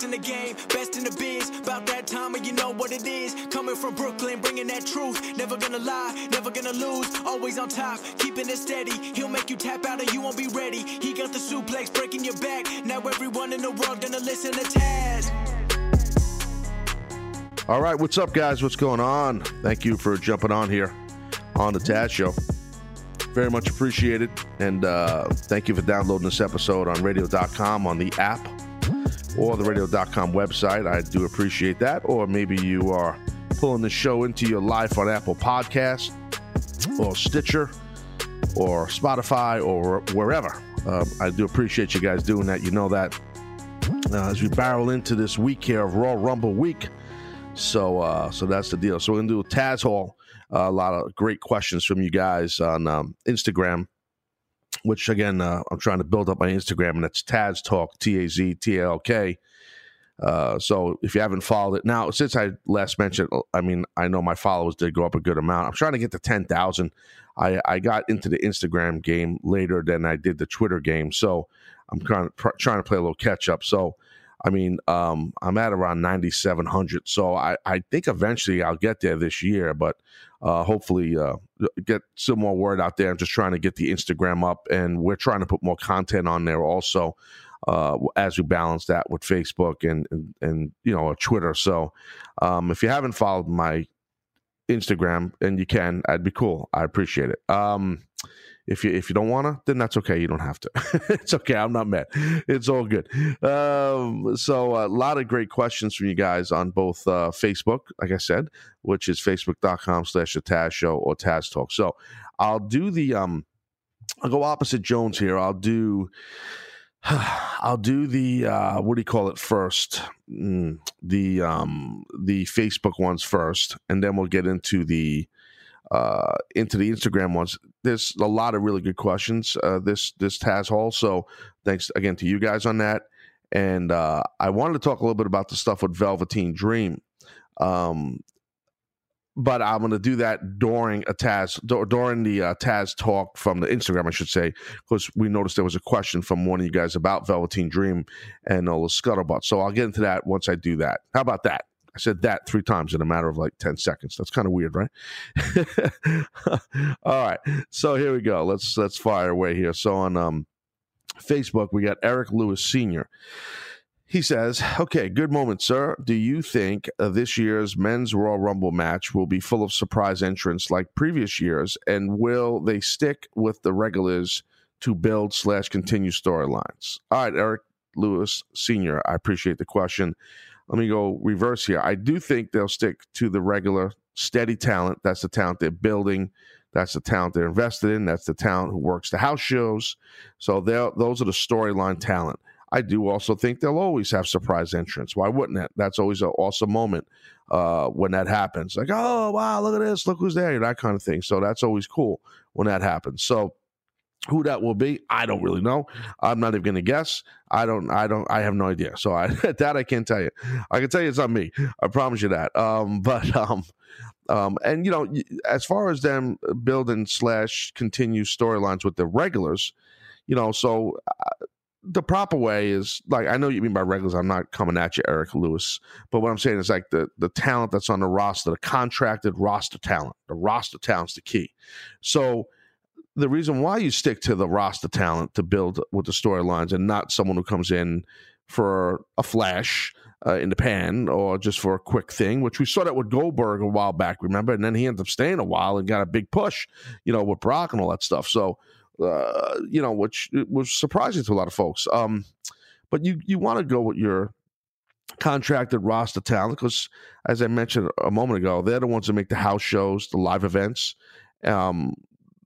Best in the game, best in the biz. About that time and you know what it is. Coming from Brooklyn, bringing that truth. Never gonna lie, never gonna lose. Always on top, keeping it steady. He'll make you tap out and you won't be ready. He got the suplex breaking your back. Now everyone in the world gonna listen to Taz. All right, what's up, guys? What's going on? Thank you for jumping on here on the Taz Show. Very much appreciated. And uh, thank you for downloading this episode on radio.com on the app or the radio.com website. I do appreciate that. Or maybe you are pulling the show into your life on Apple Podcast or Stitcher or Spotify or wherever. Um, I do appreciate you guys doing that. You know that. Uh, as we barrel into this week here of Royal Rumble week, so uh, so that's the deal. So we're gonna do a Taz Hall. Uh, a lot of great questions from you guys on um, Instagram, which again uh, I'm trying to build up my Instagram, and it's Taz Talk T A Z T A L K. Uh, so if you haven't followed it now, since I last mentioned, I mean I know my followers did go up a good amount. I'm trying to get to ten thousand. I I got into the Instagram game later than I did the Twitter game, so I'm trying trying to play a little catch up. So I mean, um, I'm at around 9,700. So I, I think eventually I'll get there this year, but uh, hopefully uh, get some more word out there. I'm just trying to get the Instagram up, and we're trying to put more content on there also uh, as we balance that with Facebook and, and, and you know, Twitter. So um, if you haven't followed my Instagram, and you can, I'd be cool. I appreciate it. Um, if you if you don't wanna, then that's okay. You don't have to. it's okay. I'm not mad. It's all good. Um, so a lot of great questions from you guys on both uh, Facebook, like I said, which is facebook.com slash the Taz Show or Taz Talk. So I'll do the um, I'll go opposite Jones here. I'll do. I'll do the uh, what do you call it first? Mm, the um, the Facebook ones first, and then we'll get into the uh, into the Instagram ones. There's a lot of really good questions uh, this this Taz Hall. So thanks again to you guys on that. And uh, I wanted to talk a little bit about the stuff with Velveteen Dream. Um, but I'm going to do that during a Taz during the uh, Taz talk from the Instagram, I should say, because we noticed there was a question from one of you guys about Velveteen Dream and all the scuttlebutt. So I'll get into that once I do that. How about that? I said that three times in a matter of like 10 seconds. That's kind of weird, right? All right. So here we go. Let's let's fire away here. So on um Facebook, we got Eric Lewis Sr. He says, Okay, good moment, sir. Do you think uh, this year's men's Royal Rumble match will be full of surprise entrants like previous years? And will they stick with the regulars to build slash continue storylines? All right, Eric Lewis Sr., I appreciate the question let me go reverse here. I do think they'll stick to the regular steady talent. That's the talent they're building. That's the talent they're invested in. That's the talent who works the house shows. So those are the storyline talent. I do also think they'll always have surprise entrance. Why wouldn't it? That's always an awesome moment uh, when that happens. Like, oh wow, look at this, look who's there, that kind of thing. So that's always cool when that happens. So who that will be, I don't really know. I'm not even going to guess. I don't. I don't. I have no idea. So I, that I can't tell you. I can tell you it's on me. I promise you that. Um, but um, um, and you know, as far as them building slash continue storylines with the regulars, you know, so uh, the proper way is like I know you mean by regulars. I'm not coming at you, Eric Lewis, but what I'm saying is like the the talent that's on the roster, the contracted roster talent. The roster talent's the key. So the reason why you stick to the roster talent to build with the storylines and not someone who comes in for a flash uh, in the pan or just for a quick thing, which we saw that with Goldberg a while back, remember? And then he ended up staying a while and got a big push, you know, with Brock and all that stuff. So, uh, you know, which was surprising to a lot of folks. Um, but you you want to go with your contracted roster talent because, as I mentioned a moment ago, they're the ones that make the house shows, the live events. Um,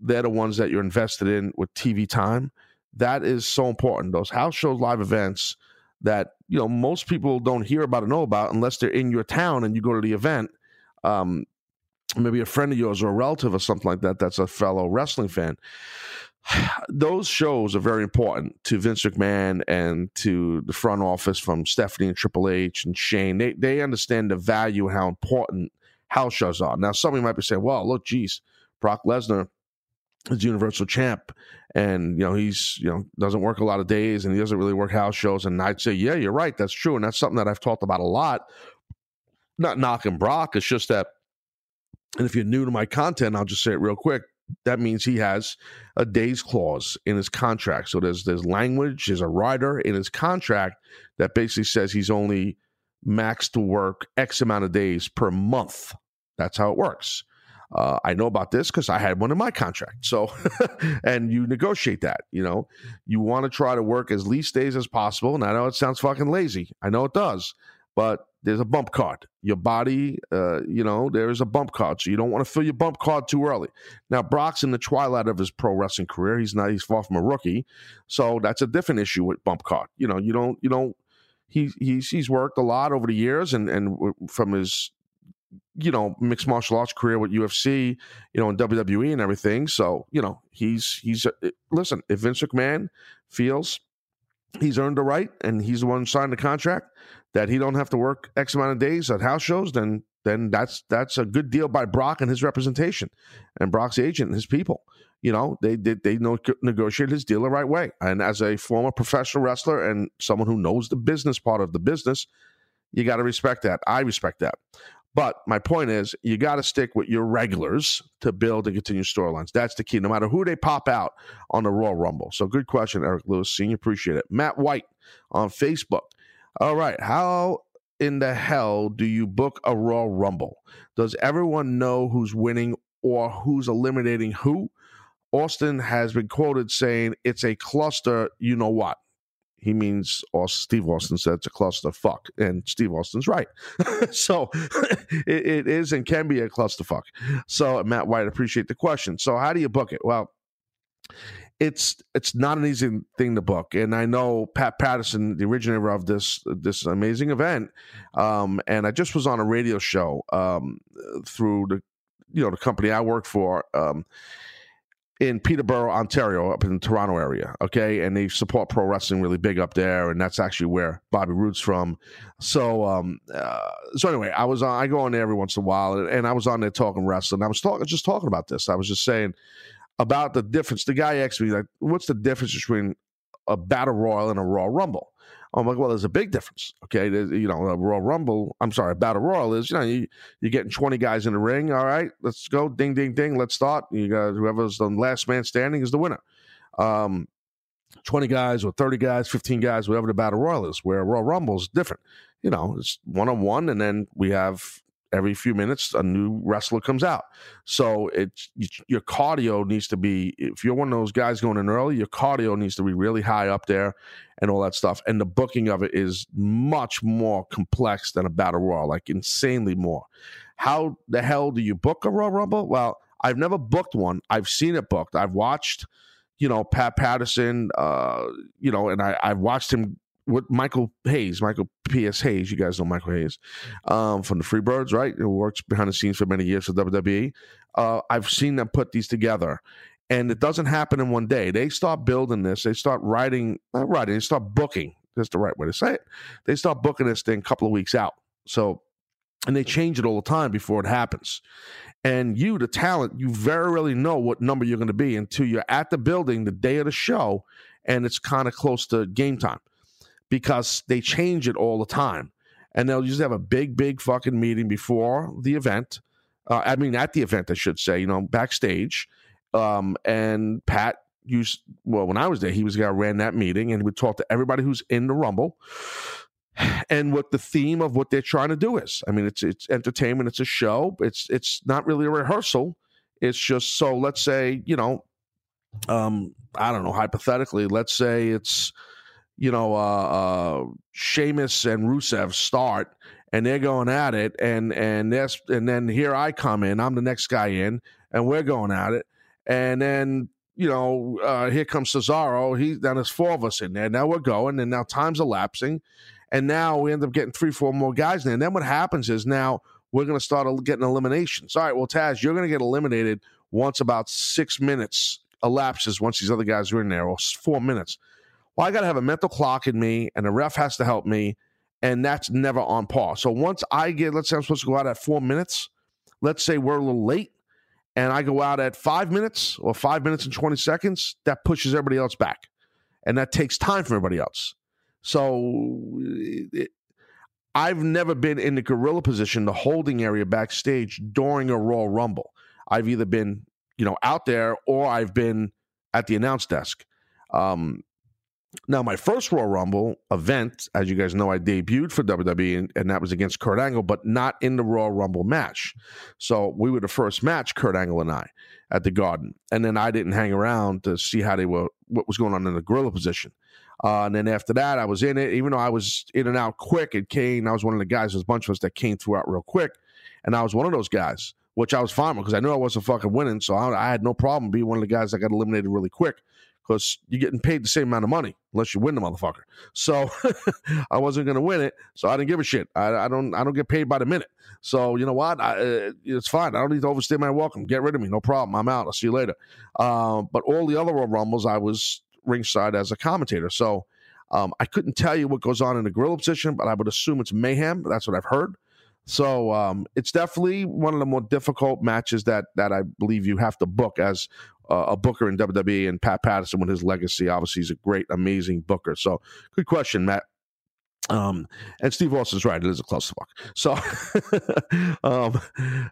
they're the ones that you're invested in with TV time. That is so important. Those house shows, live events that you know most people don't hear about or know about unless they're in your town and you go to the event. Um, maybe a friend of yours or a relative or something like that that's a fellow wrestling fan. those shows are very important to Vince McMahon and to the front office from Stephanie and Triple H and Shane. They they understand the value and how important house shows are. Now, somebody might be saying, "Well, look, geez, Brock Lesnar is Universal Champ, and you know he's you know doesn't work a lot of days, and he doesn't really work house shows." And I'd say, "Yeah, you're right. That's true, and that's something that I've talked about a lot." Not knocking Brock. It's just that, and if you're new to my content, I'll just say it real quick that means he has a days clause in his contract. So there's there's language, there's a rider in his contract that basically says he's only max to work X amount of days per month. That's how it works. Uh, I know about this because I had one in my contract. So, and you negotiate that. You know, you want to try to work as least days as possible. And I know it sounds fucking lazy. I know it does, but there's a bump card. Your body, uh, you know, there is a bump card. So you don't want to fill your bump card too early. Now, Brock's in the twilight of his pro wrestling career. He's not, he's far from a rookie. So that's a different issue with bump card. You know, you don't, you don't, he, he's, he's worked a lot over the years and, and from his, you know, mixed martial arts career with UFC, you know, and WWE and everything. So, you know, he's, he's, uh, listen, if Vince McMahon feels he's earned the right and he's the one who signed the contract that he don't have to work X amount of days at house shows, then then that's that's a good deal by Brock and his representation and Brock's agent and his people. You know, they they, they know, negotiate his deal the right way. And as a former professional wrestler and someone who knows the business part of the business, you got to respect that. I respect that. But my point is, you got to stick with your regulars to build and continue storylines. That's the key, no matter who they pop out on the Royal Rumble. So, good question, Eric Lewis. Senior, appreciate it. Matt White on Facebook. All right. How in the hell do you book a Royal Rumble? Does everyone know who's winning or who's eliminating who? Austin has been quoted saying it's a cluster, you know what? He means, Steve Austin said it's a clusterfuck. And Steve Austin's right. so it, it is and can be a clusterfuck. So, Matt White, appreciate the question. So, how do you book it? Well, it's it's not an easy thing to book. And I know Pat Patterson, the originator of this this amazing event, um, and I just was on a radio show um, through the you know the company I work for. Um, in Peterborough, Ontario, up in the Toronto area. Okay, and they support pro wrestling really big up there, and that's actually where Bobby Roode's from. So, um, uh, so anyway, I was on. I go on there every once in a while, and, and I was on there talking wrestling. I was talking, just talking about this. I was just saying, about the difference. The guy asked me, like, what's the difference between a battle royal and a Royal Rumble? I'm like, well, there's a big difference. Okay, there's, you know, a Royal Rumble. I'm sorry, a battle royal is you know you, you're getting 20 guys in the ring. All right, let's go, ding, ding, ding. Let's start. You got whoever's the last man standing is the winner. Um, 20 guys or 30 guys, 15 guys, whatever the battle royal is. Where Royal Rumble is different. You know, it's one on one, and then we have every few minutes a new wrestler comes out. So it's your cardio needs to be if you're one of those guys going in early, your cardio needs to be really high up there and all that stuff. And the booking of it is much more complex than a battle royal, like insanely more. How the hell do you book a Royal Rumble? Well, I've never booked one. I've seen it booked. I've watched, you know, Pat Patterson, uh, you know, and I, I've watched him with Michael Hayes, Michael P.S. Hayes. You guys know Michael Hayes um, from the Freebirds, right? Who works behind the scenes for many years for WWE. Uh, I've seen them put these together, and it doesn't happen in one day. They start building this. They start writing, not writing. They start booking. That's the right way to say it. They start booking this thing a couple of weeks out. So, and they change it all the time before it happens. And you, the talent, you very rarely know what number you're going to be until you're at the building the day of the show, and it's kind of close to game time because they change it all the time. And they'll just have a big, big fucking meeting before the event. Uh, I mean, at the event, I should say, you know, backstage. Um, and Pat used, well, when I was there, he was the guy who ran that meeting and he would talk to everybody who's in the Rumble and what the theme of what they're trying to do is. I mean, it's it's entertainment, it's a show, it's it's not really a rehearsal. It's just so let's say, you know, um, I don't know, hypothetically, let's say it's you know, uh, uh, Sheamus and Rusev start, and they're going at it, and and that's and then here I come in, I'm the next guy in, and we're going at it, and then you know, uh, here comes Cesaro. He then there's four of us in there. Now we're going, and now time's elapsing, and now we end up getting three, four more guys in there. And then what happens is now we're going to start getting eliminations. All right, well, Taz, you're going to get eliminated once about six minutes elapses once these other guys are in there, or four minutes. Well, I got to have a mental clock in me, and the ref has to help me, and that's never on par. So once I get, let's say I'm supposed to go out at four minutes, let's say we're a little late, and I go out at five minutes or five minutes and 20 seconds, that pushes everybody else back. And that takes time from everybody else. So it, I've never been in the gorilla position, the holding area backstage during a Royal Rumble. I've either been, you know, out there or I've been at the announce desk. Um, now, my first Royal Rumble event, as you guys know, I debuted for WWE, and, and, that was against Kurt Angle, but not in the Royal Rumble match. So we were the first match, Kurt Angle and I, at the Garden, and then I didn't hang around to see how they were, what was going on in the gorilla position. Uh, and then after that, I was in it, even though I was in and out quick. And Kane, I was one of the guys. There's a bunch of us that came throughout real quick, and I was one of those guys, which I was fine with because I knew I wasn't fucking winning, so I, I had no problem being one of the guys that got eliminated really quick because you're getting paid the same amount of money unless you win the motherfucker. So I wasn't going to win it, so I didn't give a shit. I, I, don't I don't get paid by the minute. So you know what? I, uh, it's fine. I don't need to overstay my welcome. Get rid of me, no problem. I'm out. I'll see you later. Uh, but all the other Royal Rumbles, I was ringside as a commentator. So um, I couldn't tell you what goes on in the gorilla position, but I would assume it's mayhem. That's what I've heard. So um, it's definitely one of the more difficult matches that that I believe you have to book as uh, a booker in WWE. And Pat Patterson, with his legacy, obviously he's a great, amazing booker. So good question, Matt. Um, and Steve Austin's right; it is a clusterfuck. So, um,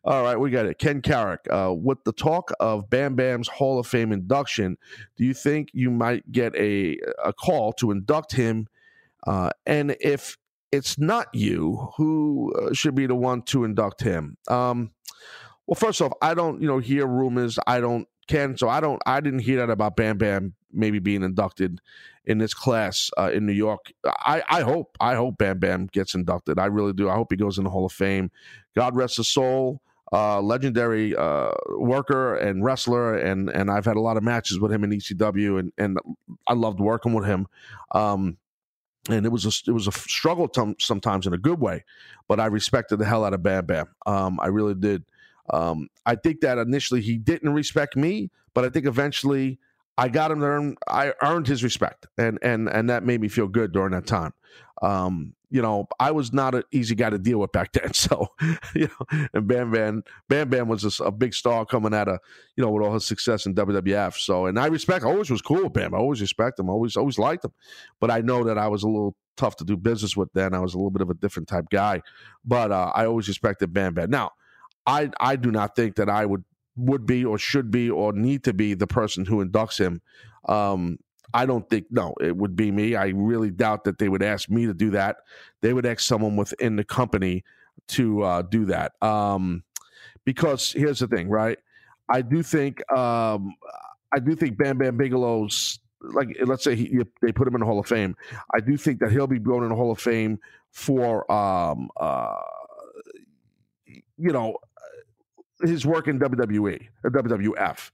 all right, we got it. Ken Carrick, uh, with the talk of Bam Bam's Hall of Fame induction, do you think you might get a a call to induct him? Uh, and if it's not you, who uh, should be the one to induct him? Um, well, first off, I don't, you know, hear rumors. I don't, Ken. So I don't, I didn't hear that about Bam Bam maybe being inducted in this class uh, in New York. I, I hope, I hope Bam Bam gets inducted. I really do. I hope he goes in the Hall of Fame. God rest his soul. Uh, legendary uh, worker and wrestler, and and I've had a lot of matches with him in ECW, and and I loved working with him. Um, and it was a it was a struggle sometimes in a good way, but I respected the hell out of Bam Bam. Um, I really did. Um, I think that initially he didn't respect me, but I think eventually I got him to earn. I earned his respect, and and and that made me feel good during that time. Um, you know, I was not an easy guy to deal with back then. So, you know, and Bam Bam, Bam Bam was a, a big star coming out of, you know, with all his success in WWF. So, and I respect, I always was cool with Bam. I always respect him. Always, always liked him. But I know that I was a little tough to do business with then. I was a little bit of a different type guy. But uh, I always respected Bam Bam. Now, I, I do not think that I would would be or should be or need to be the person who inducts him. Um, I don't think no, it would be me. I really doubt that they would ask me to do that. They would ask someone within the company to uh, do that. Um, because here's the thing, right? I do think um, I do think Bam Bam Bigelow's like let's say he, they put him in the Hall of Fame. I do think that he'll be going in the Hall of Fame for um, uh, you know his work in WWE or WWF.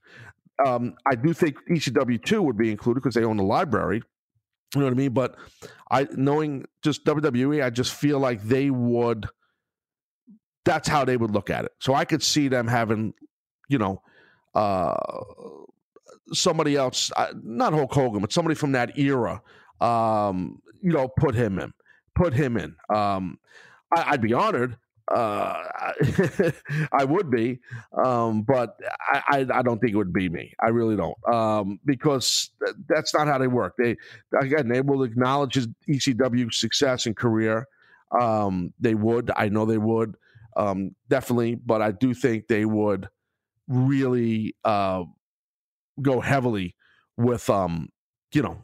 Um, I do think ECW two would be included because they own the library. You know what I mean? But I knowing just WWE, I just feel like they would. That's how they would look at it. So I could see them having, you know, uh, somebody else, uh, not Hulk Hogan, but somebody from that era. Um, you know, put him in, put him in. Um, I, would be honored uh, I would be, um, but I, I, I, don't think it would be me. I really don't, um, because th- that's not how they work. They again, they will acknowledge his ECW success and career. Um, they would, I know they would, um, definitely, but I do think they would really uh, go heavily with, um, you know,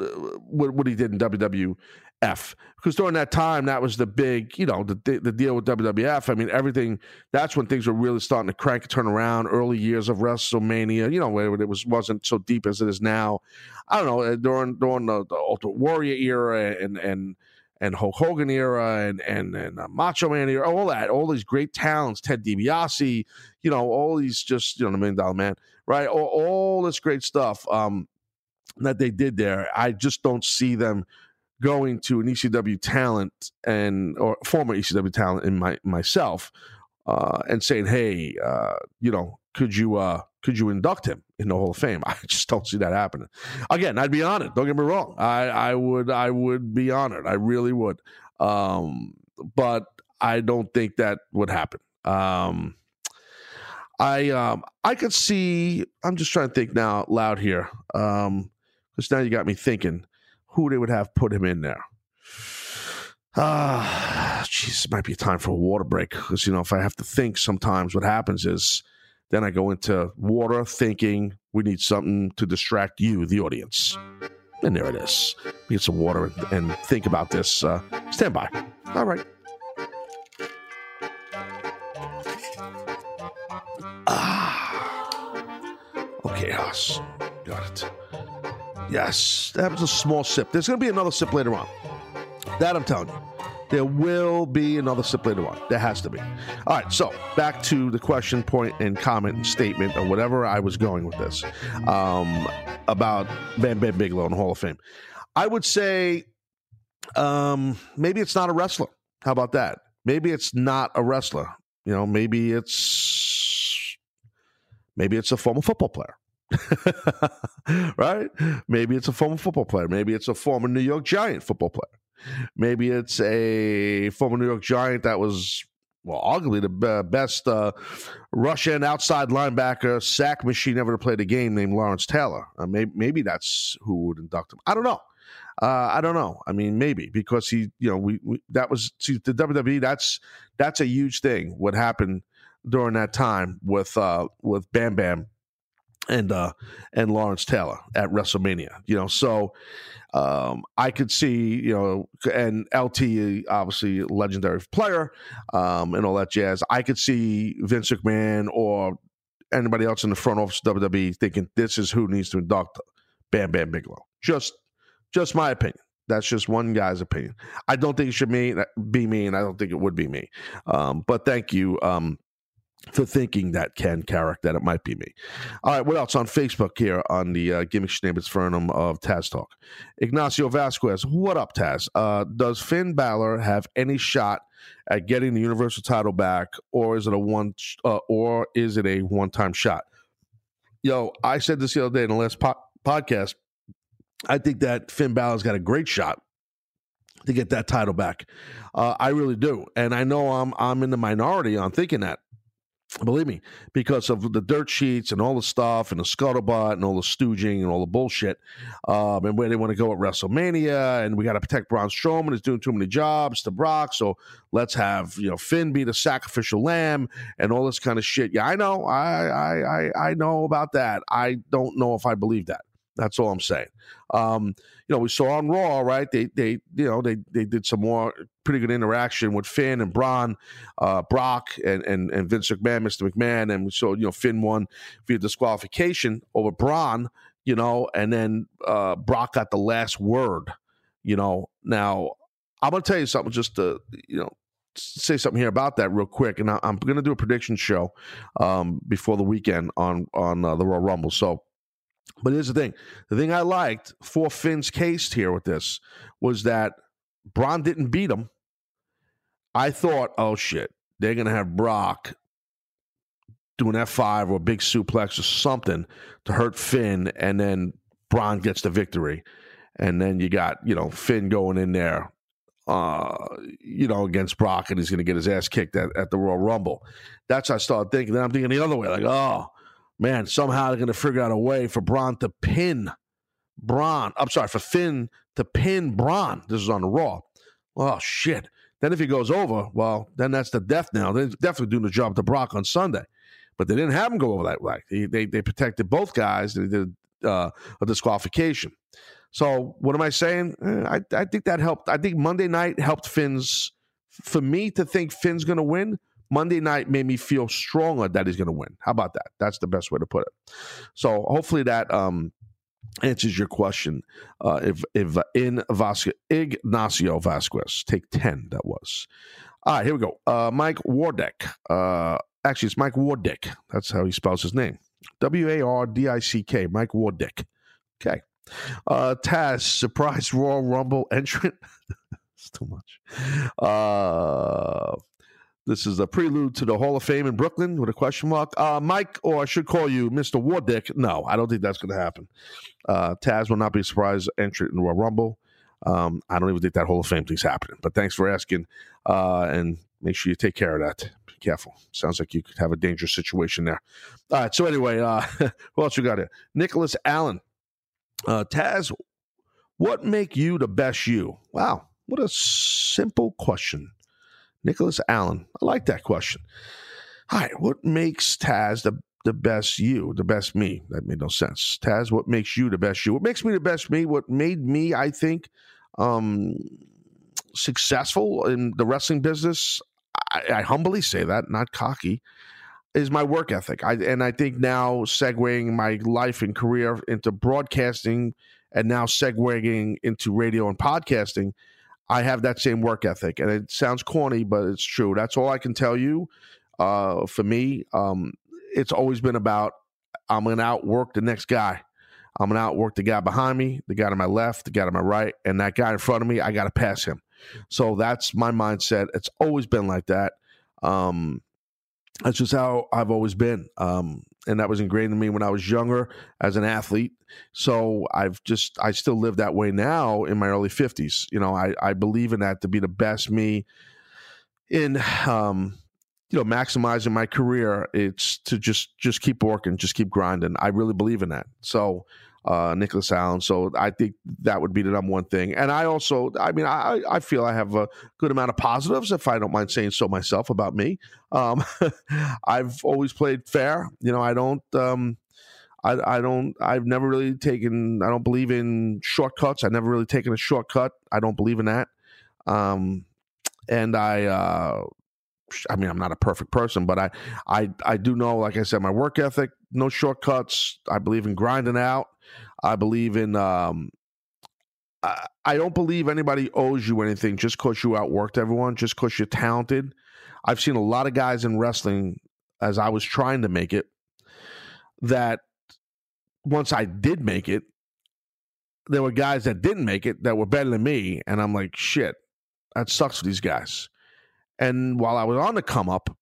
uh, what, what he did in WW F. Because during that time that was the big you know the the deal with WWF I mean everything that's when things were really starting to crank and turn around early years of WrestleMania you know where it was wasn't so deep as it is now. I don't know uh, during during the, the Ultimate Warrior era and and and Hulk Hogan era and and and uh, Macho Man era all that all these great talents Ted DiBiase you know all these just you know the Million Dollar Man right? All, all this great stuff um that they did there I just don't see them going to an ECW talent and or former ECW talent in my myself uh, and saying, "Hey, uh, you know, could you uh, could you induct him?" in the Hall of Fame. I just don't see that happening. Again, I'd be honored. Don't get me wrong. I, I would I would be honored. I really would. Um, but I don't think that would happen. Um, I um, I could see. I'm just trying to think now loud here. Um, because now you got me thinking who they would have put him in there. Ah, jeez, might be time for a water break because you know if I have to think, sometimes what happens is then I go into water thinking we need something to distract you, the audience. And there it is. Get some water and, think about this. Uh, stand by. All right. Ah. Okay, Haas. Got it. Yes, that was a small sip. There's going to be another sip later on. That I'm telling you. There will be another sip later on. There has to be. All right, so back to the question, point, and comment and statement or whatever I was going with this um, about Bam Bam Bigelow the Hall of Fame. I would say um, maybe it's not a wrestler. How about that? Maybe it's not a wrestler. You know, maybe it's maybe it's a former football player. right? Maybe it's a former football player. Maybe it's a former New York Giant football player. Maybe it's a former New York Giant that was, well, arguably the best uh, Russian outside linebacker sack machine ever to play the game named Lawrence Taylor. Uh, maybe, maybe that's who would induct him. I don't know. Uh, I don't know. I mean, maybe because he, you know, we, we that was see, the WWE. That's that's a huge thing. What happened during that time with uh, with Bam Bam and uh, and Lawrence Taylor at WrestleMania. You know, so um, I could see, you know, and LT obviously legendary player um, and all that jazz. I could see Vince McMahon or anybody else in the front office of WWE thinking this is who needs to induct Bam Bam Bigelow. Just, just my opinion. That's just one guy's opinion. I don't think it should be, be me, and I don't think it would be me. Um, but thank you, um, for thinking that Ken Carrick that it might be me. All right, what else on Facebook here on the uh, Gimmick Schnabbits Fernum of Taz Talk? Ignacio Vasquez, what up, Taz? Uh, does Finn Balor have any shot at getting the Universal title back, or is it a one, uh, or is it a one time shot? Yo, I said this the other day in the last po- podcast. I think that Finn Balor's got a great shot to get that title back. Uh, I really do, and I know I'm I'm in the minority on thinking that. Believe me, because of the dirt sheets and all the stuff and the scuttlebutt and all the stooging and all the bullshit, um, and where they want to go at WrestleMania, and we got to protect Braun Strowman. He's doing too many jobs to Brock, so let's have you know Finn be the sacrificial lamb and all this kind of shit. Yeah, I know, I I I, I know about that. I don't know if I believe that. That's all I'm saying. Um, know, we saw on Raw, right? They they you know they they did some more pretty good interaction with Finn and Braun, uh, Brock and and and Vince McMahon, Mr. McMahon, and we saw you know Finn won via disqualification over Braun, you know, and then uh, Brock got the last word, you know. Now I'm gonna tell you something, just to you know say something here about that real quick, and I, am going to do a prediction show um, before the weekend on on uh, the Royal Rumble. So but here's the thing the thing I liked for Finn's case here with this was that Braun didn't beat him. I thought, oh shit, they're going to have Brock do an F5 or a big suplex or something to hurt Finn, and then Braun gets the victory. And then you got, you know, Finn going in there, uh, you know, against Brock, and he's going to get his ass kicked at, at the Royal Rumble. That's what I started thinking. Then I'm thinking the other way, like, oh, man, somehow they're going to figure out a way for Braun to pin Braun. I'm sorry, for Finn to pin Braun. This is on the Raw. Oh, shit. Then if he goes over, well, then that's the death now. They're definitely doing the job to Brock on Sunday. But they didn't have him go over that way. They, they, they protected both guys. They did uh, a disqualification. So what am I saying? Eh, I, I think that helped. I think Monday night helped Finn's. For me to think Finn's going to win, Monday night made me feel stronger that he's going to win. How about that? That's the best way to put it. So hopefully that um, answers your question. Uh, if if in Vasquez, Ignacio Vasquez, take ten. That was. All right, here we go. Uh, Mike Wardick. Uh, actually, it's Mike Wardick. That's how he spells his name. W A R D I C K. Mike Wardick. Okay. Uh, Taz, surprise Royal Rumble entrant. it's too much. Uh, This is a prelude to the Hall of Fame in Brooklyn with a question mark. Uh, Mike, or I should call you Mr. Wardick. No, I don't think that's going to happen. Uh, Taz will not be surprised entry into a Rumble. Um, I don't even think that Hall of Fame thing's happening. But thanks for asking, uh, and make sure you take care of that. Be careful. Sounds like you could have a dangerous situation there. All right. So anyway, uh, what else we got here? Nicholas Allen, uh, Taz. What make you the best you? Wow, what a simple question. Nicholas Allen. I like that question. Right, what makes Taz the the best you, the best me? That made no sense. Taz, what makes you the best you? What makes me the best me? What made me, I think, um, successful in the wrestling business? I, I humbly say that, not cocky, is my work ethic. I and I think now segueing my life and career into broadcasting and now segueing into radio and podcasting, I have that same work ethic. And it sounds corny, but it's true. That's all I can tell you. Uh, for me, um, it's always been about I'm going to outwork the next guy. I'm going to outwork the guy behind me, the guy to my left, the guy to my right, and that guy in front of me, I got to pass him. So that's my mindset. It's always been like that. Um, that's just how I've always been. Um, and that was ingrained in me when I was younger as an athlete. So I've just, I still live that way now in my early 50s. You know, I, I believe in that to be the best me in, um, you know, maximizing my career. It's to just, just keep working, just keep grinding. I really believe in that. So, uh, Nicholas Allen. So I think that would be the number one thing. And I also, I mean, I, I feel I have a good amount of positives, if I don't mind saying so myself about me. Um, I've always played fair. You know, I don't, um, I, I don't, I've never really taken, I don't believe in shortcuts. I've never really taken a shortcut. I don't believe in that. Um, and I, uh, I mean, I'm not a perfect person, but I, I, I do know, like I said, my work ethic, no shortcuts. I believe in grinding out. I believe in. Um, I, I don't believe anybody owes you anything just because you outworked everyone, just because you're talented. I've seen a lot of guys in wrestling as I was trying to make it that once I did make it, there were guys that didn't make it that were better than me. And I'm like, shit, that sucks for these guys. And while I was on the come up,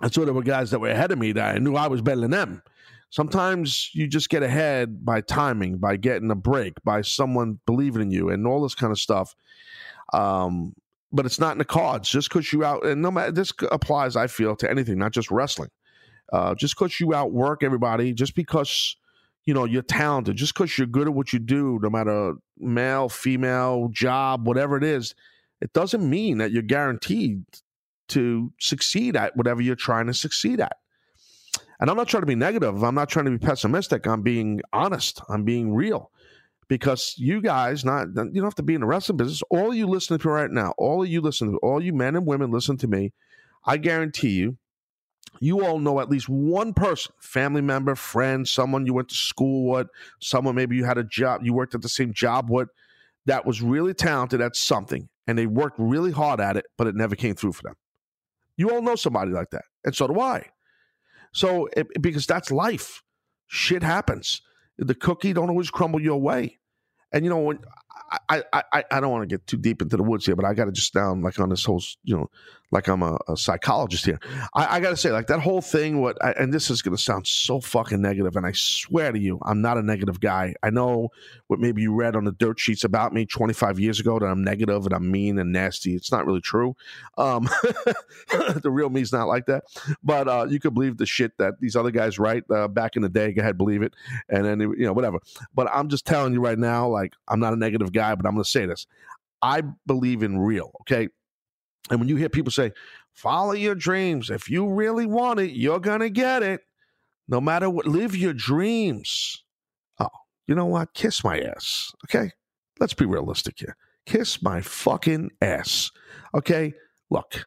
I saw there were guys that were ahead of me that I knew I was better than them. Sometimes you just get ahead by timing, by getting a break, by someone believing in you, and all this kind of stuff. Um, but it's not in the cards. Just because you out, and no matter this applies, I feel, to anything, not just wrestling. Uh, just because you outwork everybody, just because you know you're talented, just because you're good at what you do, no matter male, female, job, whatever it is, it doesn't mean that you're guaranteed to succeed at whatever you're trying to succeed at. And I'm not trying to be negative. I'm not trying to be pessimistic. I'm being honest. I'm being real. Because you guys, not you don't have to be in the wrestling business. All you listening to right now, all of you to, all you men and women listen to me. I guarantee you, you all know at least one person, family member, friend, someone you went to school with, someone maybe you had a job, you worked at the same job with, that was really talented at something and they worked really hard at it, but it never came through for them. You all know somebody like that, and so do I. So it, because that's life, shit happens. The cookie don't always crumble your way, and you know when I I I, don't want to get too deep into the woods here, but I got to just down like on this whole you know like I'm a, a psychologist here. I, I got to say like that whole thing. What I, and this is going to sound so fucking negative, and I swear to you, I'm not a negative guy. I know what maybe you read on the dirt sheets about me 25 years ago that I'm negative and I'm mean and nasty. It's not really true. Um, the real me's not like that. But uh, you could believe the shit that these other guys write uh, back in the day. Go ahead, believe it, and then you know whatever. But I'm just telling you right now, like I'm not a negative guy, but I'm going to say this. I believe in real. Okay. And when you hear people say, follow your dreams, if you really want it, you're going to get it. No matter what, live your dreams. Oh, you know what? Kiss my ass. Okay. Let's be realistic here. Kiss my fucking ass. Okay. Look,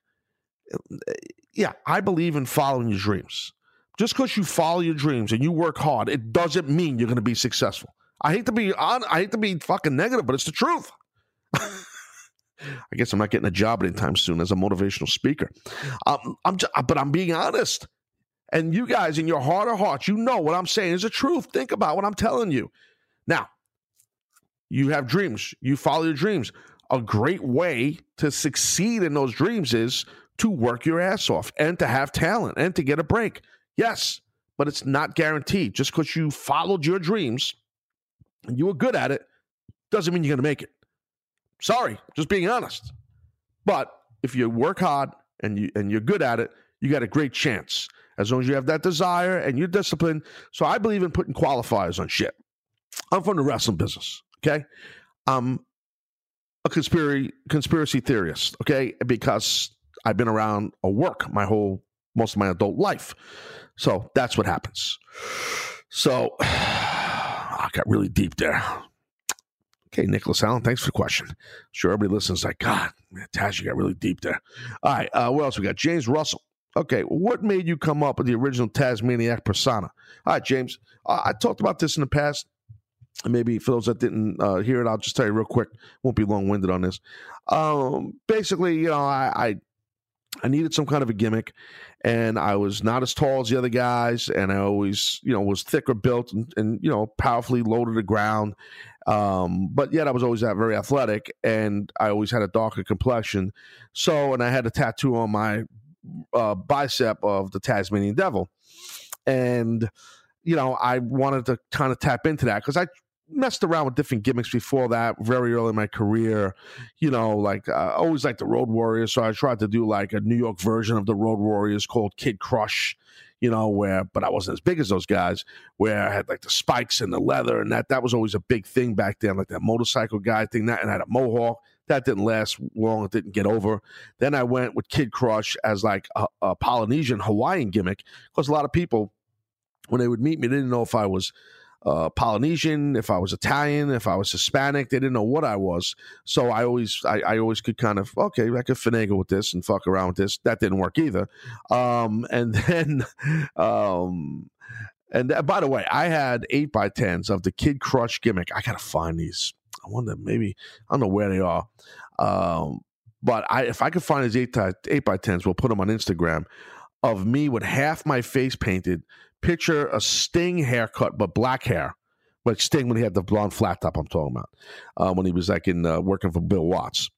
yeah, I believe in following your dreams. Just because you follow your dreams and you work hard, it doesn't mean you're going to be successful. I hate to be on. I hate to be fucking negative, but it's the truth. I guess I'm not getting a job anytime soon as a motivational speaker. Um, I'm, just, but I'm being honest. And you guys, in your heart of hearts, you know what I'm saying is the truth. Think about what I'm telling you. Now, you have dreams. You follow your dreams. A great way to succeed in those dreams is to work your ass off and to have talent and to get a break. Yes, but it's not guaranteed. Just because you followed your dreams and you were good at it doesn't mean you're going to make it. Sorry, just being honest. But if you work hard and you and you're good at it, you got a great chance as long as you have that desire and you're disciplined. So I believe in putting qualifiers on shit. I'm from the wrestling business. Okay, I'm a conspiracy conspiracy theorist. Okay, because I've been around a work my whole most of my adult life. So that's what happens. So Got really deep there. Okay, Nicholas Allen, thanks for the question. Sure, everybody listens like, God, man, you got really deep there. All right, uh, what else we got? James Russell. Okay, what made you come up with the original Tazmaniac persona? All right, James, uh, I talked about this in the past. Maybe for those that didn't uh, hear it, I'll just tell you real quick. Won't be long winded on this. Um, basically, you know, I, I I needed some kind of a gimmick, and I was not as tall as the other guys, and I always, you know, was thicker built and, and you know, powerfully low to the ground. Um, but yet I was always that very athletic, and I always had a darker complexion. So, and I had a tattoo on my uh, bicep of the Tasmanian Devil, and you know, I wanted to kind of tap into that because I messed around with different gimmicks before that very early in my career. You know like uh, always like the road warriors so i tried to do like a new york version of the road warriors called kid crush you know where but i wasn't as big as those guys where i had like the spikes and the leather and that that was always a big thing back then like that motorcycle guy thing that and I had a mohawk. That didn't last long it didn't get over. Then i went with kid crush as like a, a polynesian hawaiian gimmick because a lot of people when they would meet me they didn't know if i was uh, Polynesian, if I was Italian, if I was Hispanic. They didn't know what I was. So I always, I, I always could kind of, okay, I could finagle with this and fuck around with this. That didn't work either. Um, and then, um, and by the way, I had eight by tens of the Kid Crush gimmick. I gotta find these. I wonder maybe I don't know where they are. Um, but I if I could find these eight by, eight by tens, we'll put them on Instagram of me with half my face painted, picture a Sting haircut, but black hair. Like Sting when he had the blonde flat top, I'm talking about, uh, when he was like in uh, working for Bill Watts.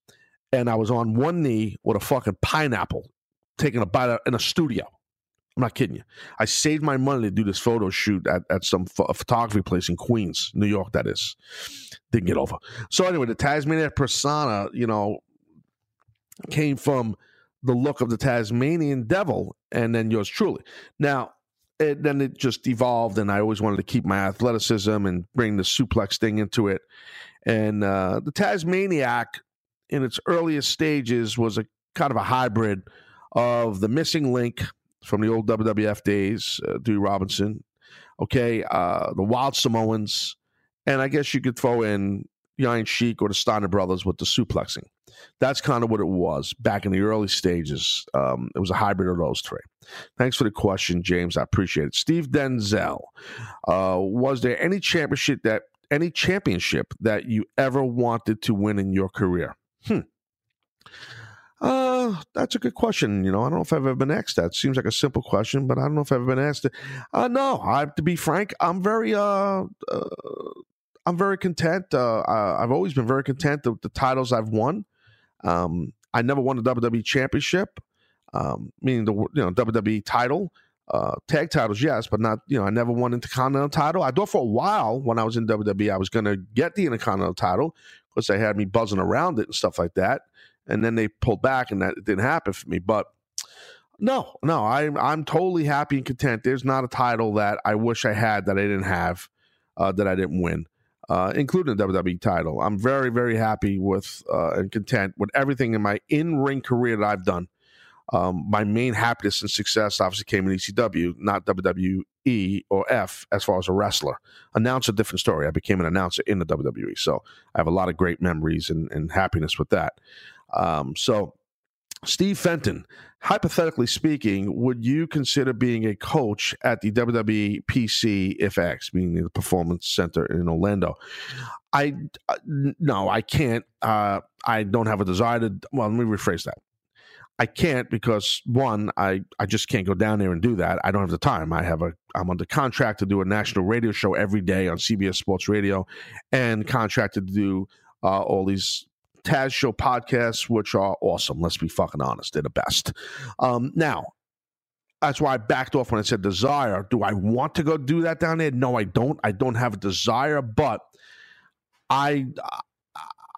And I was on one knee with a fucking pineapple, taking a bite in a studio. I'm not kidding you. I saved my money to do this photo shoot at, at some ph- photography place in Queens, New York, that is. Didn't get over. So, anyway, the Tasmanian persona, you know, came from the look of the Tasmanian devil and then yours truly. Now, it, then it just evolved, and I always wanted to keep my athleticism and bring the suplex thing into it. And uh, the Tazmaniac, in its earliest stages, was a kind of a hybrid of the missing link from the old WWF days, uh, Dewey Robinson, okay, uh, the Wild Samoans, and I guess you could throw in Iron Sheik or the Steiner brothers with the suplexing. That's kind of what it was back in the early stages. Um, it was a hybrid of those three. Thanks for the question, James. I appreciate it. Steve Denzel, uh, was there any championship that any championship that you ever wanted to win in your career? Hmm. Uh, that's a good question. You know, I don't know if I've ever been asked that. Seems like a simple question, but I don't know if I've ever been asked it. Uh, no, I have to be frank. I'm very uh, uh I'm very content. Uh, I've always been very content with the titles I've won. Um, I never won the WWE Championship, um, meaning the you know WWE title. Uh, tag titles, yes, but not you know I never won Intercontinental title. I thought for a while when I was in WWE I was going to get the Intercontinental title because they had me buzzing around it and stuff like that, and then they pulled back and that didn't happen for me. But no, no, I'm I'm totally happy and content. There's not a title that I wish I had that I didn't have, uh, that I didn't win uh, including the WWE title. I'm very, very happy with uh, and content with everything in my in ring career that I've done. Um, my main happiness and success obviously came in ECW, not WWE or F as far as a wrestler. Announcer, different story. I became an announcer in the WWE. So I have a lot of great memories and, and happiness with that. Um, so Steve Fenton, hypothetically speaking, would you consider being a coach at the WWE PC if meaning the Performance Center in Orlando? I uh, no, I can't. Uh, I don't have a desire to. Well, let me rephrase that. I can't because one, I I just can't go down there and do that. I don't have the time. I have a I'm under contract to do a national radio show every day on CBS Sports Radio, and contracted to do uh, all these Taz Show podcasts, which are awesome. Let's be fucking honest. They're the best. Um, now, that's why I backed off when I said desire. Do I want to go do that down there? No, I don't. I don't have a desire, but I,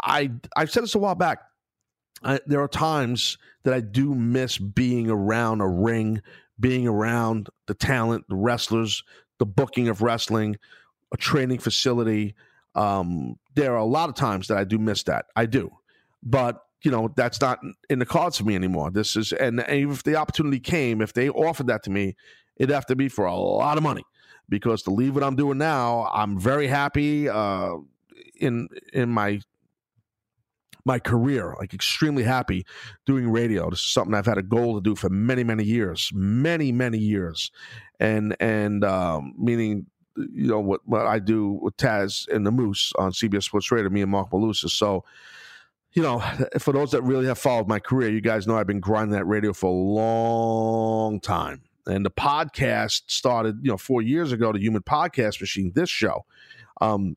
I, I've said this a while back. I, there are times that I do miss being around a ring, being around the talent, the wrestlers, the booking of wrestling, a training facility. Um, there are a lot of times that I do miss that. I do, but you know that's not in the cards for me anymore. This is, and, and if the opportunity came, if they offered that to me, it'd have to be for a lot of money because to leave what I'm doing now, I'm very happy uh, in in my my career, like extremely happy doing radio. This is something I've had a goal to do for many, many years, many, many years, and and um, meaning you know what what I do with Taz and the Moose on CBS Sports Radio, me and Marc Malusis. So, you know, for those that really have followed my career, you guys know I've been grinding that radio for a long time. And the podcast started, you know, four years ago, the Human Podcast Machine, this show, um,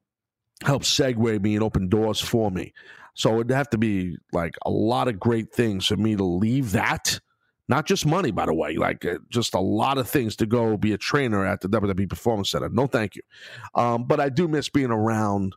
helped segue me and open doors for me. So it'd have to be like a lot of great things for me to leave that. Not just money, by the way, like uh, just a lot of things to go be a trainer at the WWE Performance Center. No, thank you. Um, but I do miss being around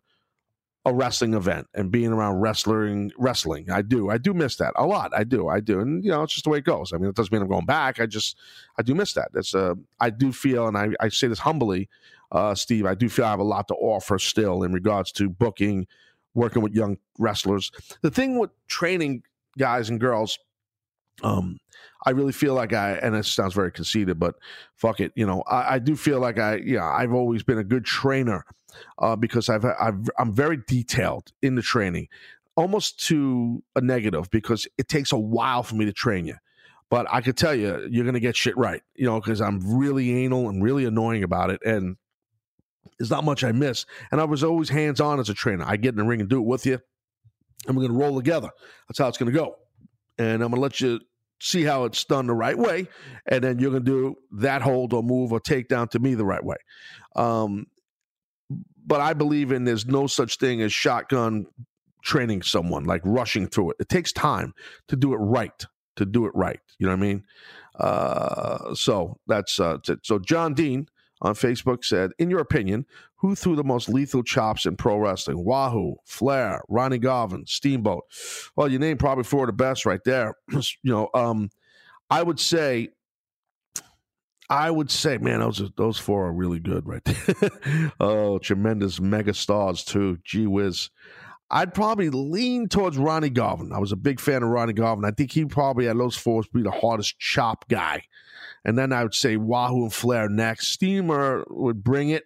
a wrestling event and being around wrestling. Wrestling, I do. I do miss that a lot. I do. I do. And you know, it's just the way it goes. I mean, it doesn't mean I'm going back. I just, I do miss that. That's uh, I do feel, and I, I say this humbly, uh, Steve. I do feel I have a lot to offer still in regards to booking working with young wrestlers. The thing with training guys and girls, um, I really feel like I, and it sounds very conceited, but fuck it, you know, I, I do feel like I, yeah, I've always been a good trainer uh, because I've, I've, I'm very detailed in the training, almost to a negative because it takes a while for me to train you. But I could tell you, you're to get shit right, you know, because I'm really anal and really annoying about it. And there's not much I miss. And I was always hands on as a trainer. I get in the ring and do it with you, and we're to roll together. That's how it's to go. And I'm going to let you see how it's done the right way, and then you're going to do that hold or move or takedown to me the right way. Um, but I believe in there's no such thing as shotgun training someone like rushing through it. It takes time to do it right. To do it right, you know what I mean. Uh, so that's uh, so John Dean on Facebook said, In your opinion, who threw the most lethal chops in pro wrestling? Wahoo, Flair, Ronnie Garvin, Steamboat. Well, you named probably four of the best right there. you know, um, I would say, I would say, man, those are, those four are really good right there. oh, tremendous mega stars too. Gee whiz. I'd probably lean towards Ronnie Garvin. I was a big fan of Ronnie Garvin. I think he probably at those four be the hardest chop guy and then I would say Wahoo and Flair next. Steamer would bring it.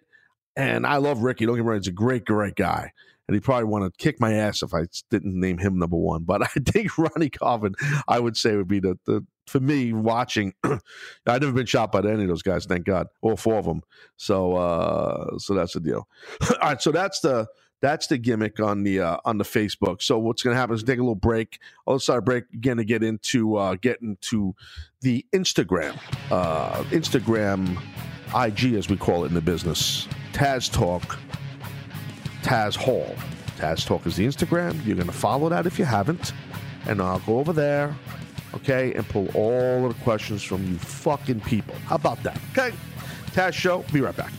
And I love Ricky. Don't get me wrong, he's a great, great guy. And he'd probably want to kick my ass if I didn't name him number one. But I think Ronnie Garvin, I would say, would be the, the for me watching. I've never been shot by any of those guys, thank God. All four of them. So uh so that's the deal. All right, so that's the that's the gimmick on the uh, on the Facebook. So what's going to happen is take a little break. I'll start break again to get into uh, get into the Instagram, uh, Instagram, IG as we call it in the business. Taz Talk, Taz Hall. Taz Talk is the Instagram. You're going to follow that if you haven't, and I'll go over there, okay, and pull all of the questions from you fucking people. How about that? Okay, Taz Show. Be right back.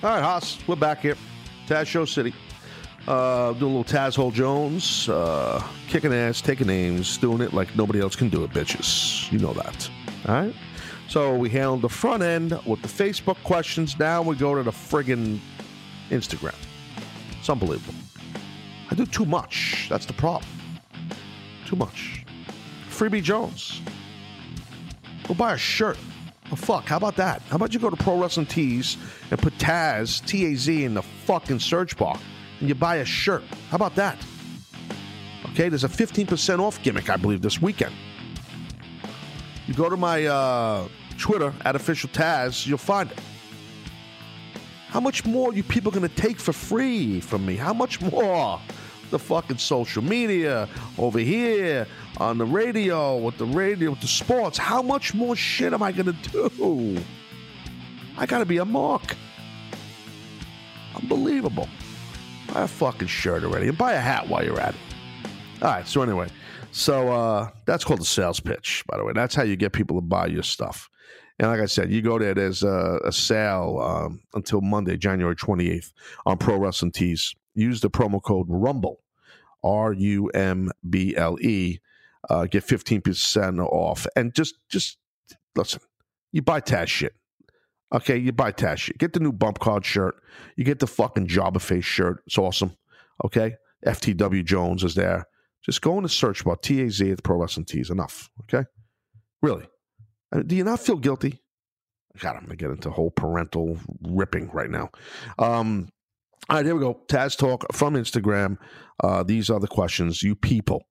All right, Haas, we're back here. Taz Show City. Uh, doing a little Taz Hall Jones, uh, kicking ass, taking names, doing it like nobody else can do it, bitches. You know that. All right? So we handled the front end with the Facebook questions. Now we go to the friggin' Instagram. It's unbelievable. I do too much. That's the problem. Too much. Freebie Jones. Go buy a shirt. Oh, fuck, how about that? How about you go to Pro Wrestling Tees and put Taz, T A Z, in the fucking search bar and you buy a shirt? How about that? Okay, there's a 15% off gimmick, I believe, this weekend. You go to my uh, Twitter at official Taz, you'll find it. How much more you people gonna take for free from me? How much more? The fucking social media over here on the radio with the radio with the sports. How much more shit am I gonna do? I gotta be a mark. Unbelievable. Buy a fucking shirt already and buy a hat while you're at it. All right, so anyway, so uh, that's called a sales pitch, by the way. That's how you get people to buy your stuff. And like I said, you go there, there's a, a sale um, until Monday, January 28th on Pro Wrestling Tees. Use the promo code RUMBLE, R U M B L E, uh, get 15% off. And just, just listen, you buy Taz shit. Okay, you buy Taz shit. Get the new bump card shirt. You get the fucking Jobber Face shirt. It's awesome. Okay, FTW Jones is there. Just go in the search bar, TAZ at Pro Wrestling Tees. Enough. Okay, really. Uh, do you not feel guilty? God, I'm gonna get into whole parental ripping right now. Um, all right, here we go. Taz Talk from Instagram. Uh, these are the questions you people,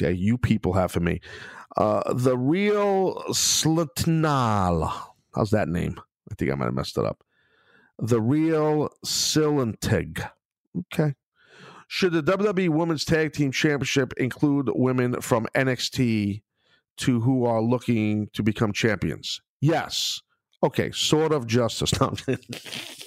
okay, you people have for me. Uh, the real Slitnal. How's that name? I think I might have messed it up. The real Silentig. Okay. Should the WWE Women's Tag Team Championship include women from NXT to who are looking to become champions? Yes. Okay, sort of justice.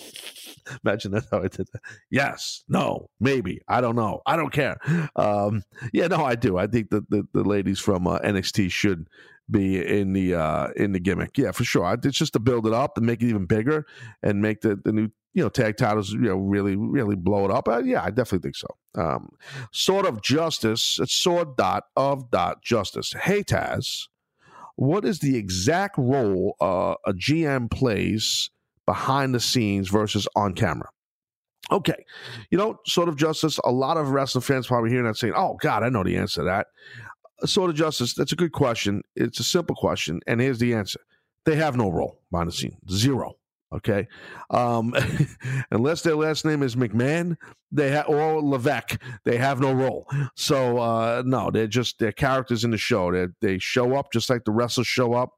Imagine that's how I did that. Yes, no, maybe. I don't know. I don't care. Um, yeah, no, I do. I think that the, the ladies from uh, NXT should be in the uh, in the gimmick. Yeah, for sure. It's just to build it up and make it even bigger and make the, the new you know tag titles you know really really blow it up. Uh, yeah, I definitely think so. Um, sort of justice. It's sword dot of dot justice. Hey Taz, what is the exact role uh, a GM plays behind the scenes versus on camera? Okay, you know, sort of justice. A lot of wrestling fans probably hearing that saying, "Oh God, I know the answer to that." Sort of justice. That's a good question. It's a simple question, and here's the answer: They have no role behind the scene. Zero. Okay, um, unless their last name is McMahon, they ha- or Levesque, they have no role. So uh, no, they're just they're characters in the show. They they show up just like the wrestlers show up.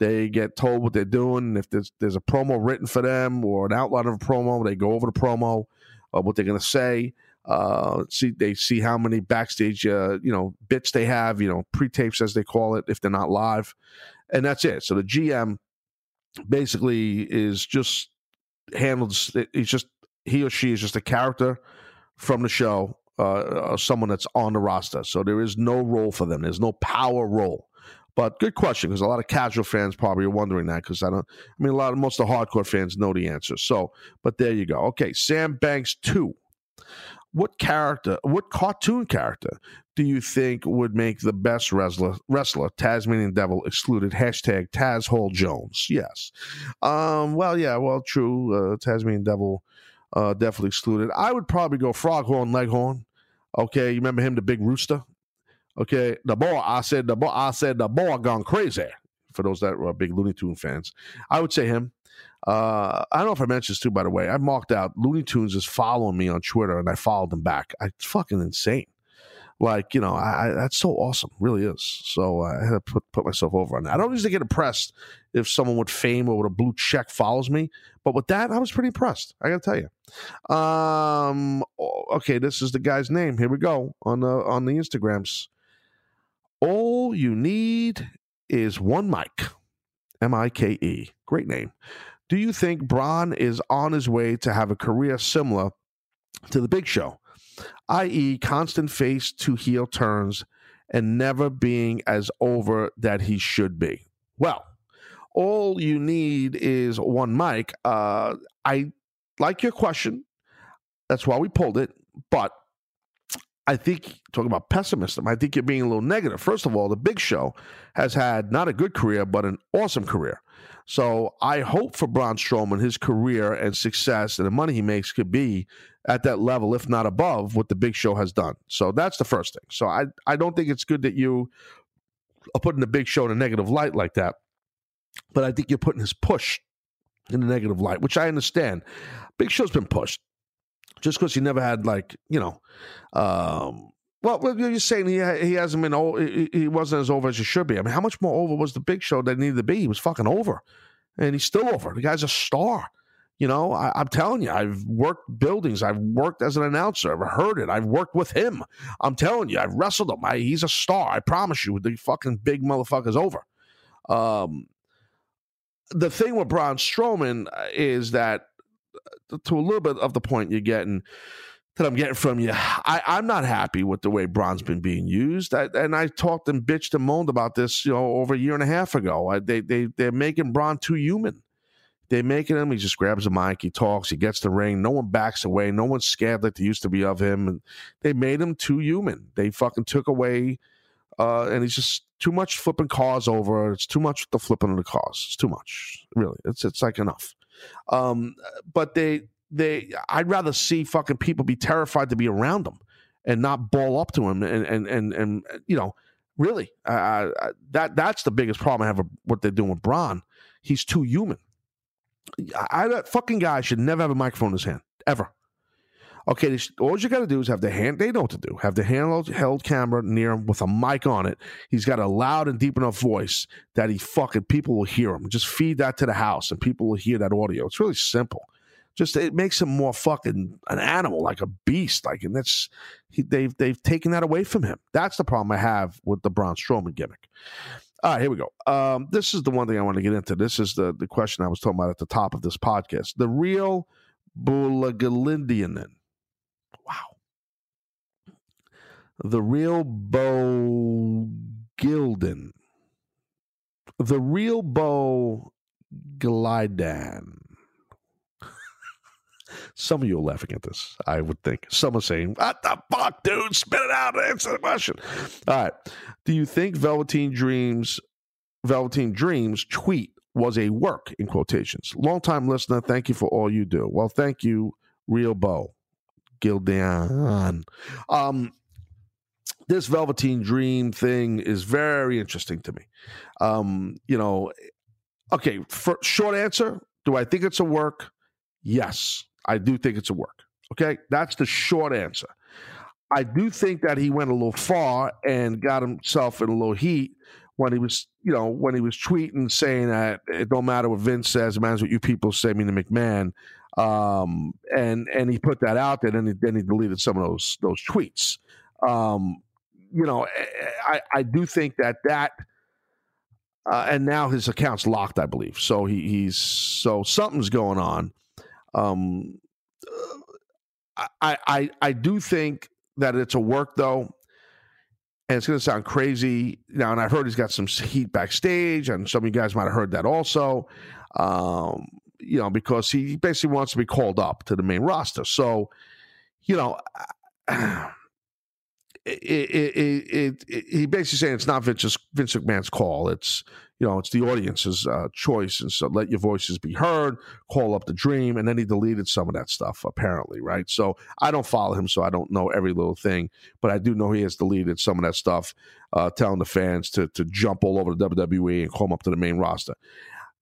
They get told what they're doing. If there's there's a promo written for them or an outline of a promo, they go over the promo, uh, what they're going to say. Uh, see, they see how many backstage, uh, you know, bits they have, you know, pre-tapes as they call it, if they're not live, and that's it. So the GM basically is just handles. He's just he or she is just a character from the show, uh, someone that's on the roster. So there is no role for them. There's no power role. But good question because a lot of casual fans probably are wondering that because I don't. I mean, a lot of most of the hardcore fans know the answer. So, but there you go. Okay, Sam Banks two. What character, what cartoon character do you think would make the best wrestler? Wrestler, Tasmanian Devil excluded. Hashtag Taz Hall Jones. Yes. Um. Well, yeah. Well, true. Uh, Tasmanian Devil, uh, definitely excluded. I would probably go Foghorn Leghorn. Okay, you remember him, the big rooster? Okay, the boy. I said the boy. I said the boy gone crazy. For those that are big Looney Tune fans, I would say him. Uh, I don't know if I mentioned this too. By the way, I marked out Looney Tunes is following me on Twitter, and I followed them back. I, it's fucking insane. Like you know, I, I, that's so awesome, really is. So I had to put put myself over on that. I don't usually get impressed if someone with fame or with a blue check follows me, but with that, I was pretty impressed. I got to tell you. Um, okay, this is the guy's name. Here we go on the on the Instagrams. All you need is one mic. M I K E. Great name. Do you think Braun is on his way to have a career similar to the Big Show, i.e., constant face to heel turns and never being as over that he should be? Well, all you need is one mic. Uh, I like your question. That's why we pulled it. But I think talking about pessimism, I think you're being a little negative. First of all, the Big Show has had not a good career, but an awesome career. So I hope for Braun Strowman, his career and success and the money he makes could be at that level, if not above, what the Big Show has done. So that's the first thing. So I I don't think it's good that you are putting the Big Show in a negative light like that. But I think you're putting his push in a negative light, which I understand. Big Show's been pushed just because he never had like you know um well, you're saying he he hasn't been old, he wasn't as over as he should be. I mean, how much more over was the Big Show that needed to be? He was fucking over, and he's still over. The guy's a star. You know, I, am telling you, I've worked buildings. I've worked as an announcer. I've heard it. I've worked with him. I'm telling you, I've wrestled him. I, he's a star. I promise you. The fucking big motherfucker's over. Um, the thing with Braun Strowman is that, uh, to a little bit of the point you're getting, that I'm getting from you, I, I'm not happy with the way Braun's been being used. I, and I talked and bitched and moaned about this, you know, over a year and a half ago. I, they they they're making Braun too human. They're making him. He just grabs a mic, he talks, he gets the ring. No one backs away. No one's scared like they used to be of him. And they made him too human. They fucking took away, uh, and he's just too much flipping cars over. It's too much the flipping of the cars. It's too much, really. It's it's like enough. Um, but they they, I'd rather see fucking people be terrified to be around them and not ball up to him and and and and you know really uh, that that's the biggest problem I have with what they're doing with Braun. He's too human. I, that fucking guy should never have a microphone in his hand ever. Okay, all you got to do is have the hand. They know what to do. Have the handheld held camera near him with a mic on it. He's got a loud and deep enough voice that he fucking people will hear him. Just feed that to the house, and people will hear that audio. It's really simple. Just it makes him more fucking an animal, like a beast. Like, and that's he, they've they've taken that away from him. That's the problem I have with the Braun Strowman gimmick. All right, here we go. Um, this is the one thing I want to get into. This is the, the question I was talking about at the top of this podcast. The real Bulagalindianen. Wow. The real Bo Gilden. The real Bo Glidan. Some of you are laughing at this, I would think. Some are saying, What the fuck, dude? Spit it out and answer the question. All right. Do you think Velveteen Dreams, Velveteen Dreams tweet was a work in quotations? Longtime listener, thank you for all you do. Well, thank you, Real Bo. Gildan. Um, this Velveteen Dream thing is very interesting to me. Um, you know, okay, for short answer, do I think it's a work? Yes. I do think it's a work. Okay, that's the short answer. I do think that he went a little far and got himself in a little heat when he was, you know, when he was tweeting saying that it don't matter what Vince says, it matters what you people say, me to McMahon. Um, and and he put that out there, and he, then he deleted some of those those tweets. Um, you know, I I do think that that. Uh, and now his account's locked, I believe. So he, he's so something's going on. Um, I, I I do think that it's a work though, and it's going to sound crazy now. And I've heard he's got some heat backstage, and some of you guys might have heard that also. Um, you know, because he basically wants to be called up to the main roster. So, you know. It, it, it, he basically saying it's not Vince, Vince McMahon's call. It's you know, it's the audience's uh, choice. And so let your voices be heard, call up the dream. And then he deleted some of that stuff, apparently, right? So I don't follow him, so I don't know every little thing, but I do know he has deleted some of that stuff, uh, telling the fans to, to jump all over the WWE and come up to the main roster.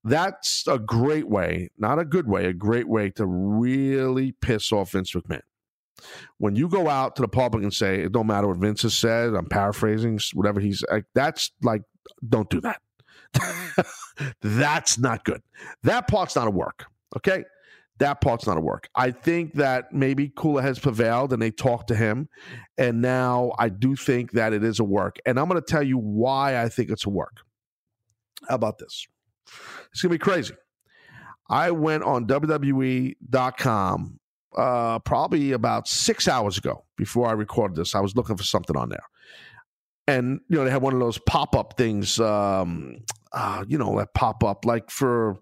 That's a great way, not a good way, a great way to really piss off Vince McMahon. When you go out to the public and say, it don't matter what Vince has said, I'm paraphrasing, whatever he's like, that's like, don't do that That's not good. That part's not a work. Okay. That part's not a work. I think that maybe Kula has prevailed and they talked to him. And now I do think that it is a work. And I'm going to tell you why I think it's a work. How about this? It's going to be crazy. I went on WWE.com uh, probably about six hours ago before I recorded this. I was looking for something on there and you know they had one of those pop up things, um, uh, you know, that pop up like for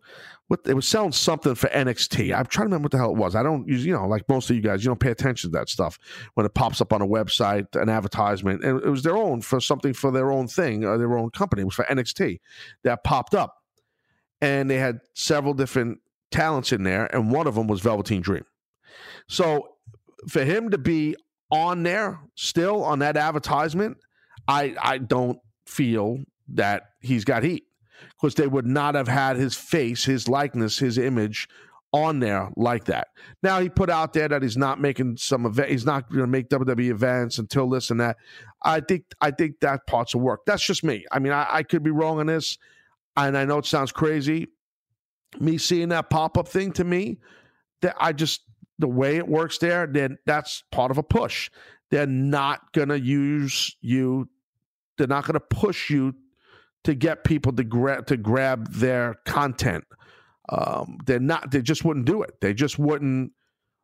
what they was selling something for NXT. I'm trying to remember what the hell it was. I don't use, you know, like most of you guys, you don't pay attention to that stuff when it pops up on a website, an advertisement, and it was their own for something for their own thing, or their own company. It was for NXT that popped up, and they had several different talents in there, and one of them was Velveteen Dream. So for him to be on there still on that advertisement I I don't feel that he's got heat because they would not have had his face, his likeness, his image on there like that. Now he put out there that he's not making some event, he's not going to make WWE events until this and that. I think I think that part's of work. That's just me. I mean, I, I could be wrong on this, and I know it sounds crazy. Me seeing that pop up thing to me that I just the way it works there, then that's part of a push. They're not gonna use you. They're not gonna push you to get people to grab to grab their content. Um, they're not. They just wouldn't do it. They just wouldn't.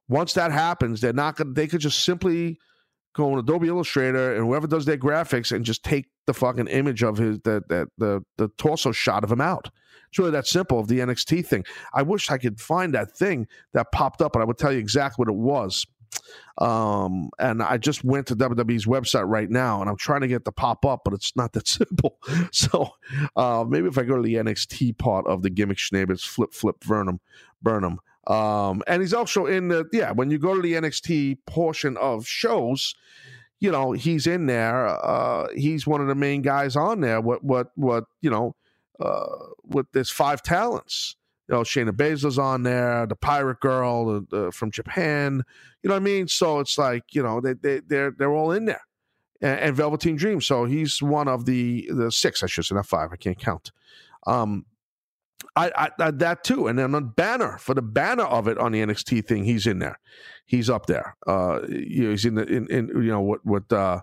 Once that happens, they're not gonna. They could just simply go on Adobe Illustrator and whoever does their graphics and just take the fucking image of his the the the, the torso shot of him out. It's really that simple of the NXT thing. I wish I could find that thing that popped up and I would tell you exactly what it was. Um, and I just went to WWE's website right now and I'm trying to get the pop up, but it's not that simple. So uh, maybe if I go to the NXT part of the gimmick Schneebitz, flip, flip, Vernum, Burnham. Um, and he's also in the, yeah, when you go to the NXT portion of shows, you know, he's in there. Uh, he's one of the main guys on there. What, what, what, you know, uh, with this five talents. You know, Shayna Baszler's on there, the Pirate Girl from Japan. You know what I mean? So it's like you know they they they're they're all in there, and, and Velveteen Dream. So he's one of the the six, I should say, not five. I can't count. Um, I, I, that too, and then the banner for the banner of it on the NXT thing, he's in there. He's up there. Uh, you know, he's in the in, in you know what what uh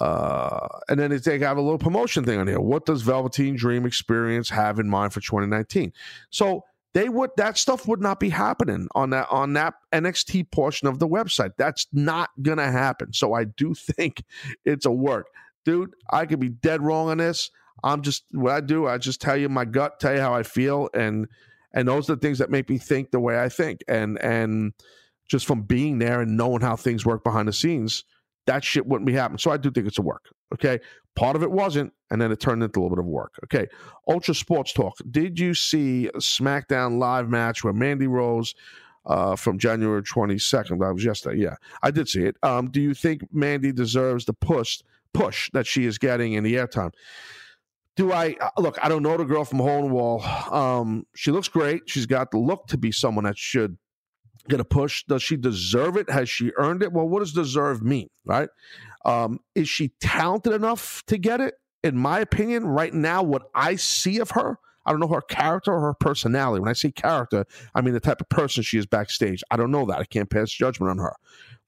uh, and then they have a little promotion thing on here. What does Velveteen Dream Experience have in mind for 2019? So they would that stuff would not be happening on that on that NXT portion of the website. That's not gonna happen. So I do think it's a work, dude. I could be dead wrong on this. I'm just what I do. I just tell you my gut, tell you how I feel, and and those are the things that make me think the way I think. And and just from being there and knowing how things work behind the scenes, that shit wouldn't be happening. So I do think it's a work. Okay. Part of it wasn't, and then it turned into a little bit of work. Okay. Ultra Sports Talk. Did you see SmackDown live match where Mandy Rose uh, from January 22nd? That was yesterday. Yeah, I did see it. Um, do you think Mandy deserves the push push that she is getting in the airtime? Do I uh, look? I don't know the girl from Hole in the Wall. Um, she looks great. She's got the look to be someone that should get a push. Does she deserve it? Has she earned it? Well, what does deserve mean, right? Um, is she talented enough to get it? In my opinion, right now, what I see of her, I don't know her character or her personality. When I say character, I mean the type of person she is backstage. I don't know that. I can't pass judgment on her.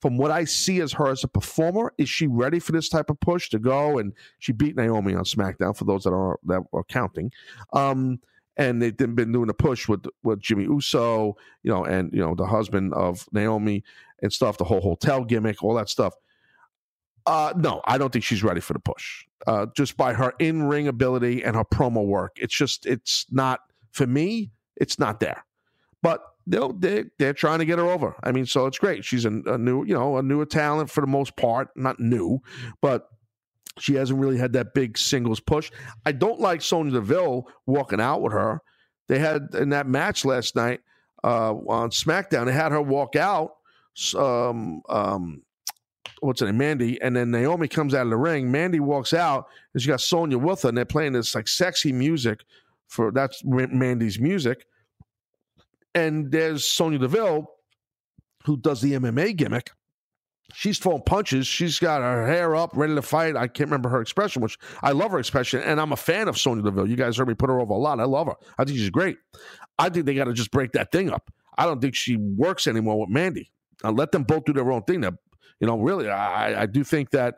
From what I see as her as a performer, is she ready for this type of push to go? And she beat Naomi on SmackDown for those that are that are counting. Um, and they've been doing a push with with Jimmy Uso, you know, and you know the husband of Naomi and stuff, the whole hotel gimmick, all that stuff. Uh, no, I don't think she's ready for the push. Uh, just by her in ring ability and her promo work, it's just it's not for me. It's not there, but they'll they they're trying to get her over. I mean, so it's great. She's a, a new you know a newer talent for the most part, not new, but she hasn't really had that big singles push. I don't like Sonya Deville walking out with her. They had in that match last night uh, on SmackDown. They had her walk out. Um, um, what's her name, Mandy, and then Naomi comes out of the ring. Mandy walks out, and she got Sonya with her, and they're playing this like sexy music for that's Mandy's music. And there's Sonya Deville, who does the MMA gimmick, she's throwing punches. She's got her hair up, ready to fight. I can't remember her expression, which I love her expression, and I'm a fan of Sonya Deville. You guys heard me put her over a lot. I love her. I think she's great. I think they got to just break that thing up. I don't think she works anymore with Mandy. I'll let them both do their own thing. Now, you know, really, I, I do think that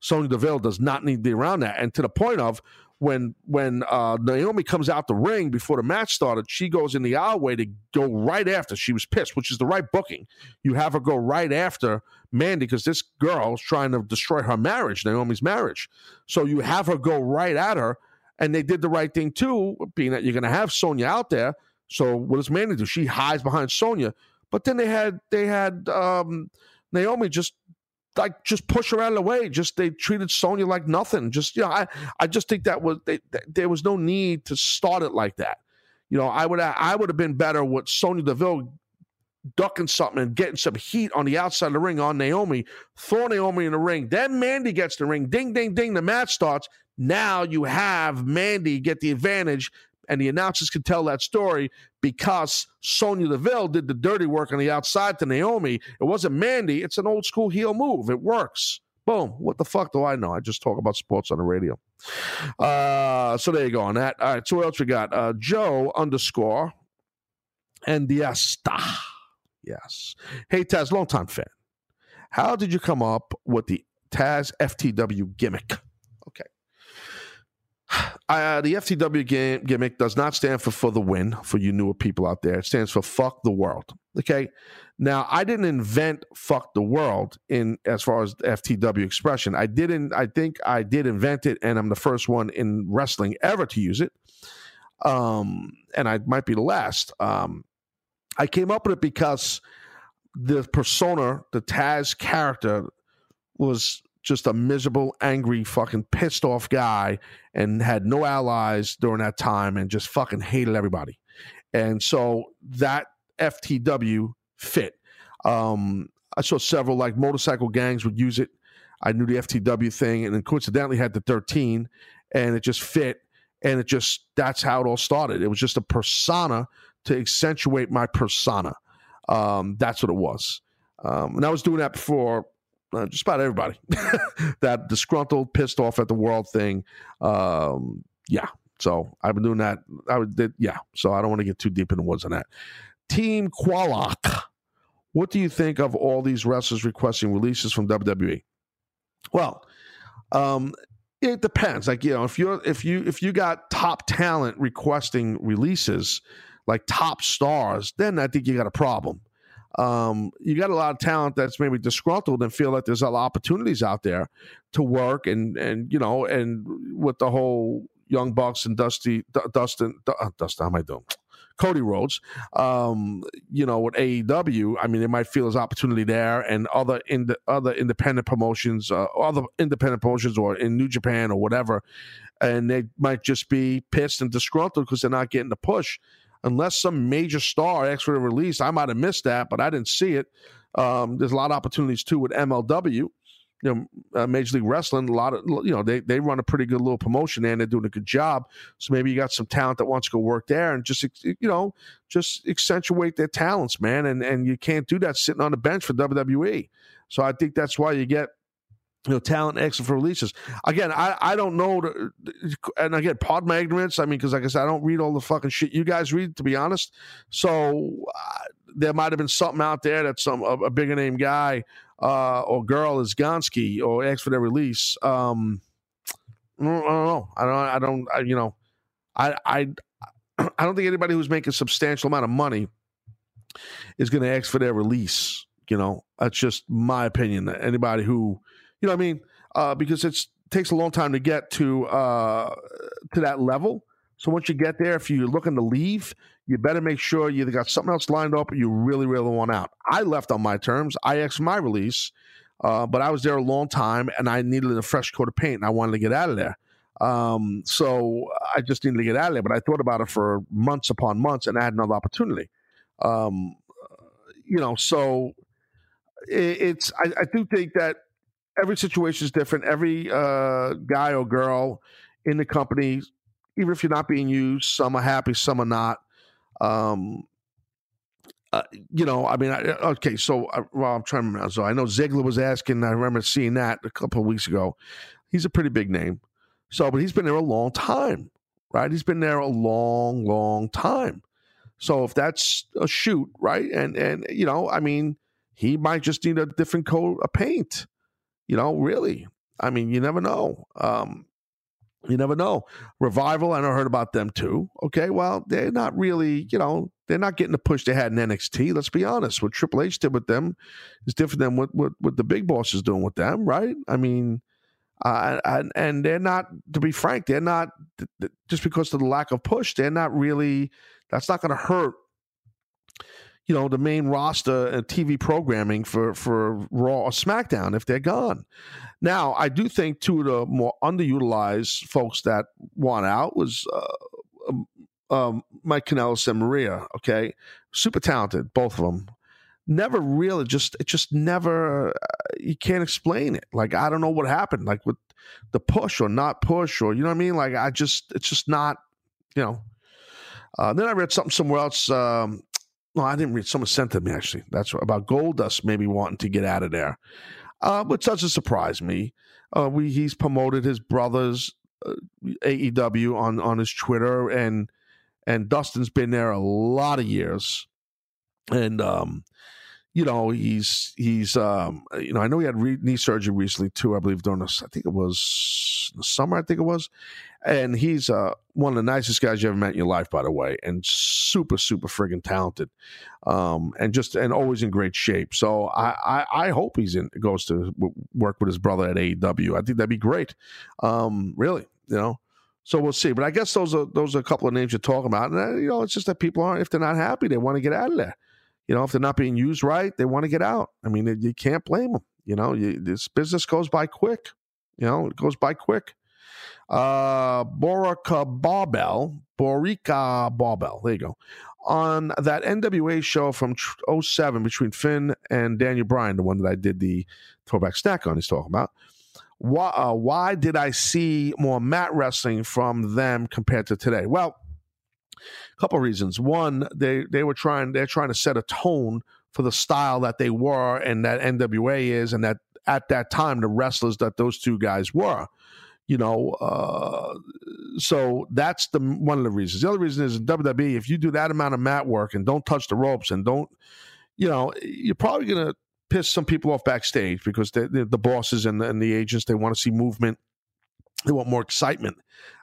Sonya Deville does not need to be around that. And to the point of when when uh, Naomi comes out the ring before the match started, she goes in the aisleway to go right after. She was pissed, which is the right booking. You have her go right after Mandy because this girl is trying to destroy her marriage, Naomi's marriage. So you have her go right at her, and they did the right thing too, being that you're going to have Sonya out there. So what does Mandy do? She hides behind Sonya, but then they had they had um, Naomi just like just push her out of the way. Just they treated Sonya like nothing. Just you know, I I just think that was they, there was no need to start it like that. You know, I would I would have been better with Sonya Deville ducking something and getting some heat on the outside of the ring on Naomi, throw Naomi in the ring. Then Mandy gets the ring. Ding, ding, ding. The match starts. Now you have Mandy get the advantage and the announcers can tell that story because Sonya Deville did the dirty work on the outside to Naomi. It wasn't Mandy. It's an old school heel move. It works. Boom. What the fuck do I know? I just talk about sports on the radio. Uh, so there you go on that. All right. So what else we got? Uh, Joe underscore and Diasta. Yes. Hey, Taz, long time fan. How did you come up with the Taz FTW gimmick? Okay. Uh, the FTW game, gimmick does not stand for for the win for you newer people out there. It stands for fuck the world. Okay. Now, I didn't invent fuck the world in as far as FTW expression. I didn't, I think I did invent it, and I'm the first one in wrestling ever to use it. Um, and I might be the last. Um, I came up with it because the persona, the Taz character, was just a miserable, angry, fucking pissed off guy and had no allies during that time and just fucking hated everybody. And so that FTW fit. Um, I saw several like motorcycle gangs would use it. I knew the FTW thing, and then coincidentally had the 13, and it just fit. And it just that's how it all started. It was just a persona to accentuate my persona. Um, that's what it was. Um, and I was doing that before uh, just about everybody. that disgruntled, pissed off at the world thing. Um, yeah. So I've been doing that. I would, did, yeah. So I don't want to get too deep in the woods on that. Team Qualak. What do you think of all these wrestlers requesting releases from WWE? Well, um, it depends. Like you know, if you're if you if you got top talent requesting releases, like top stars, then I think you got a problem. Um, you got a lot of talent that's maybe disgruntled and feel like there's a lot of opportunities out there to work and and you know and with the whole Young Bucks and Dusty D- Dustin D- uh, Dustin how am I doing? Cody Rhodes, um, you know, with AEW, I mean, they might feel there's opportunity there, and other in the other independent promotions, uh, other independent promotions, or in New Japan or whatever, and they might just be pissed and disgruntled because they're not getting the push unless some major star asks for a release. I might have missed that, but I didn't see it. Um, there's a lot of opportunities too with MLW. You know, uh, Major League Wrestling, a lot of you know they they run a pretty good little promotion there, and they're doing a good job. So maybe you got some talent that wants to go work there, and just you know just accentuate their talents, man. And and you can't do that sitting on the bench for WWE. So I think that's why you get you know, talent exit for releases. Again, I, I don't know, and again, pardon my ignorance. I mean, because like I said, I don't read all the fucking shit you guys read, to be honest. So uh, there might have been something out there that some a, a bigger name guy uh, or girl is Gonski or asked for their release. Um, I don't know. I don't. I don't. I, you know, I I I don't think anybody who's making a substantial amount of money is going to ask for their release. You know, that's just my opinion. Anybody who you know what I mean? Uh, because it takes a long time to get to uh, to that level. So once you get there, if you're looking to leave, you better make sure you either got something else lined up or you really, really want out. I left on my terms. I asked my release, uh, but I was there a long time and I needed a fresh coat of paint and I wanted to get out of there. Um, so I just needed to get out of there. But I thought about it for months upon months and I had another opportunity. Um, you know, so it, it's I, I do think that every situation is different. Every uh, guy or girl in the company, even if you're not being used, some are happy, some are not. Um, uh, you know, I mean, I, okay, so uh, well, I'm trying to remember. So I know Ziggler was asking. I remember seeing that a couple of weeks ago. He's a pretty big name. So, but he's been there a long time, right? He's been there a long, long time. So if that's a shoot, right? And and you know, I mean, he might just need a different coat of paint. You know, really. I mean, you never know. Um, you never know. Revival, I know heard about them too. Okay, well, they're not really, you know, they're not getting the push they had in NXT. Let's be honest. What Triple H did with them is different than what what, what the big boss is doing with them, right? I mean, uh, and, and they're not, to be frank, they're not just because of the lack of push. They're not really. That's not going to hurt you know the main roster and TV programming for for Raw or SmackDown if they're gone. Now, I do think two of the more underutilized folks that want out was uh, um, um, Mike Kanellis and Maria. Okay, super talented, both of them. Never really, just it just never. Uh, you can't explain it. Like I don't know what happened. Like with the push or not push or you know what I mean. Like I just it's just not. You know. Uh, then I read something somewhere else. Um, no, I didn't read. Someone sent it to me actually. That's about Goldust maybe wanting to get out of there, uh, which doesn't surprise me. Uh, we he's promoted his brothers uh, AEW on on his Twitter, and and Dustin's been there a lot of years, and um, you know he's he's um, you know I know he had re- knee surgery recently too. I believe during I think it was the summer. I think it was, and he's uh, one of the nicest guys you ever met in your life, by the way, and super super friggin' talented, um, and just and always in great shape. So I I, I hope he's in goes to w- work with his brother at AEW. I think that'd be great. Um, really, you know. So we'll see. But I guess those are those are a couple of names you're talking about. And uh, you know, it's just that people aren't if they're not happy, they want to get out of there. You know, if they're not being used right, they want to get out. I mean, you can't blame them. You know, you, this business goes by quick. You know, it goes by quick. Uh, Borica Barbell, Borica Barbell. There you go. On that NWA show from 07 between Finn and Daniel Bryan, the one that I did the throwback snack on, he's talking about why, uh, why did I see more mat wrestling from them compared to today? Well, a couple of reasons. One, they they were trying they're trying to set a tone for the style that they were and that NWA is, and that at that time the wrestlers that those two guys were. You know, uh, so that's the one of the reasons. The other reason is in WWE, if you do that amount of mat work and don't touch the ropes and don't, you know, you're probably gonna piss some people off backstage because the, the, the bosses and the, and the agents they want to see movement, they want more excitement.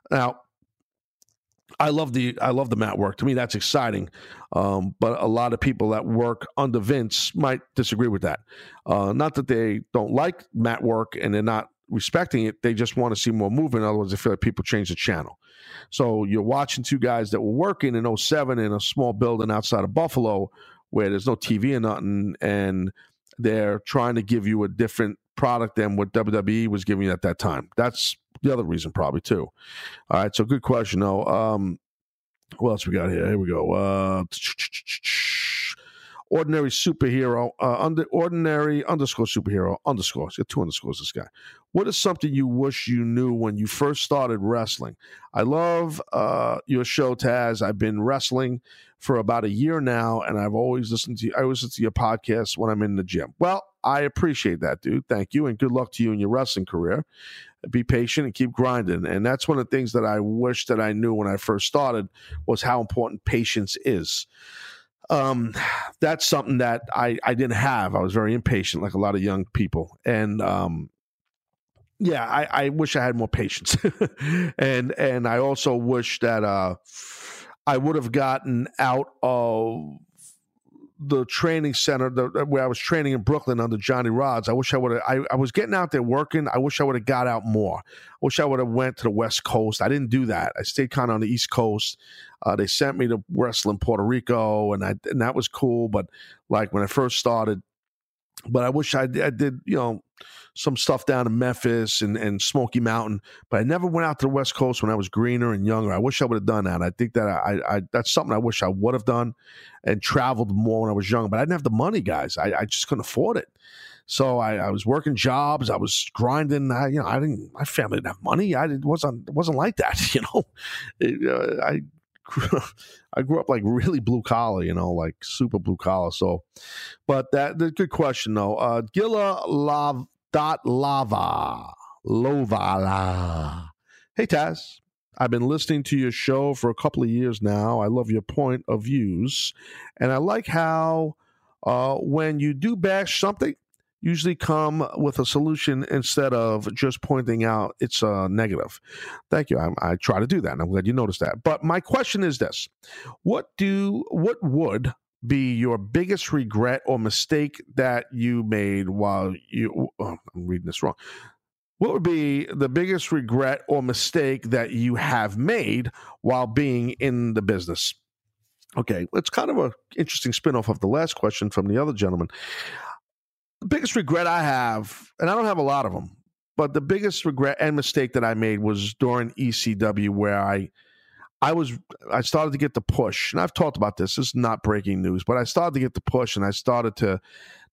Now, I love the I love the mat work. To me, that's exciting. Um, but a lot of people that work under Vince might disagree with that. Uh, not that they don't like mat work and they're not respecting it. They just want to see more movement. In other words, they feel like people change the channel. So you're watching two guys that were working in 07 in a small building outside of Buffalo where there's no TV or nothing, and they're trying to give you a different product than what WWE was giving you at that time. That's the other reason, probably too. All right, so good question. though. um, what else we got here? Here we go. Uh, ordinary superhero, uh, under ordinary underscore superhero underscore. Got two underscores. This guy. What is something you wish you knew when you first started wrestling? I love uh, your show, Taz. I've been wrestling for about a year now, and I've always listened to. I always listen to your podcast when I'm in the gym. Well, I appreciate that, dude. Thank you, and good luck to you in your wrestling career. Be patient and keep grinding. And that's one of the things that I wish that I knew when I first started was how important patience is um, that's something that I, I didn't have. I was very impatient, like a lot of young people. And um, yeah, I, I wish I had more patience. and and I also wish that uh, I would have gotten out of the training center the, where I was training in Brooklyn under Johnny Rodz. I wish I would have. I, I was getting out there working. I wish I would have got out more. I wish I would have went to the West Coast. I didn't do that. I stayed kind of on the East Coast. Uh, they sent me to wrestle in Puerto Rico, and I and that was cool. But like when I first started, but I wish I, I did, you know, some stuff down in Memphis and, and Smoky Mountain. But I never went out to the West Coast when I was greener and younger. I wish I would have done that. I think that I, I that's something I wish I would have done and traveled more when I was young. But I didn't have the money, guys. I, I just couldn't afford it. So I, I, was working jobs. I was grinding. I, you know, I didn't. My family didn't have money. I didn't, wasn't wasn't like that. You know, it, uh, I I grew up like really blue collar, you know, like super blue collar. So, but that the good question though. Uh, Gilla Lav dot lava lovala. Hey Taz, I've been listening to your show for a couple of years now. I love your point of views, and I like how uh, when you do bash something, usually come with a solution instead of just pointing out it's a negative. Thank you. I, I try to do that, and I'm glad you noticed that. But my question is this: What do what would be your biggest regret or mistake that you made while you? Oh, oh I'm reading this wrong. What would be the biggest regret or mistake that you have made while being in the business? Okay, it's kind of an interesting spinoff of the last question from the other gentleman the biggest regret I have, and I don't have a lot of them, but the biggest regret and mistake that I made was during ECW where I I was I started to get the push. And I've talked about this. This is not breaking news, but I started to get the push and I started to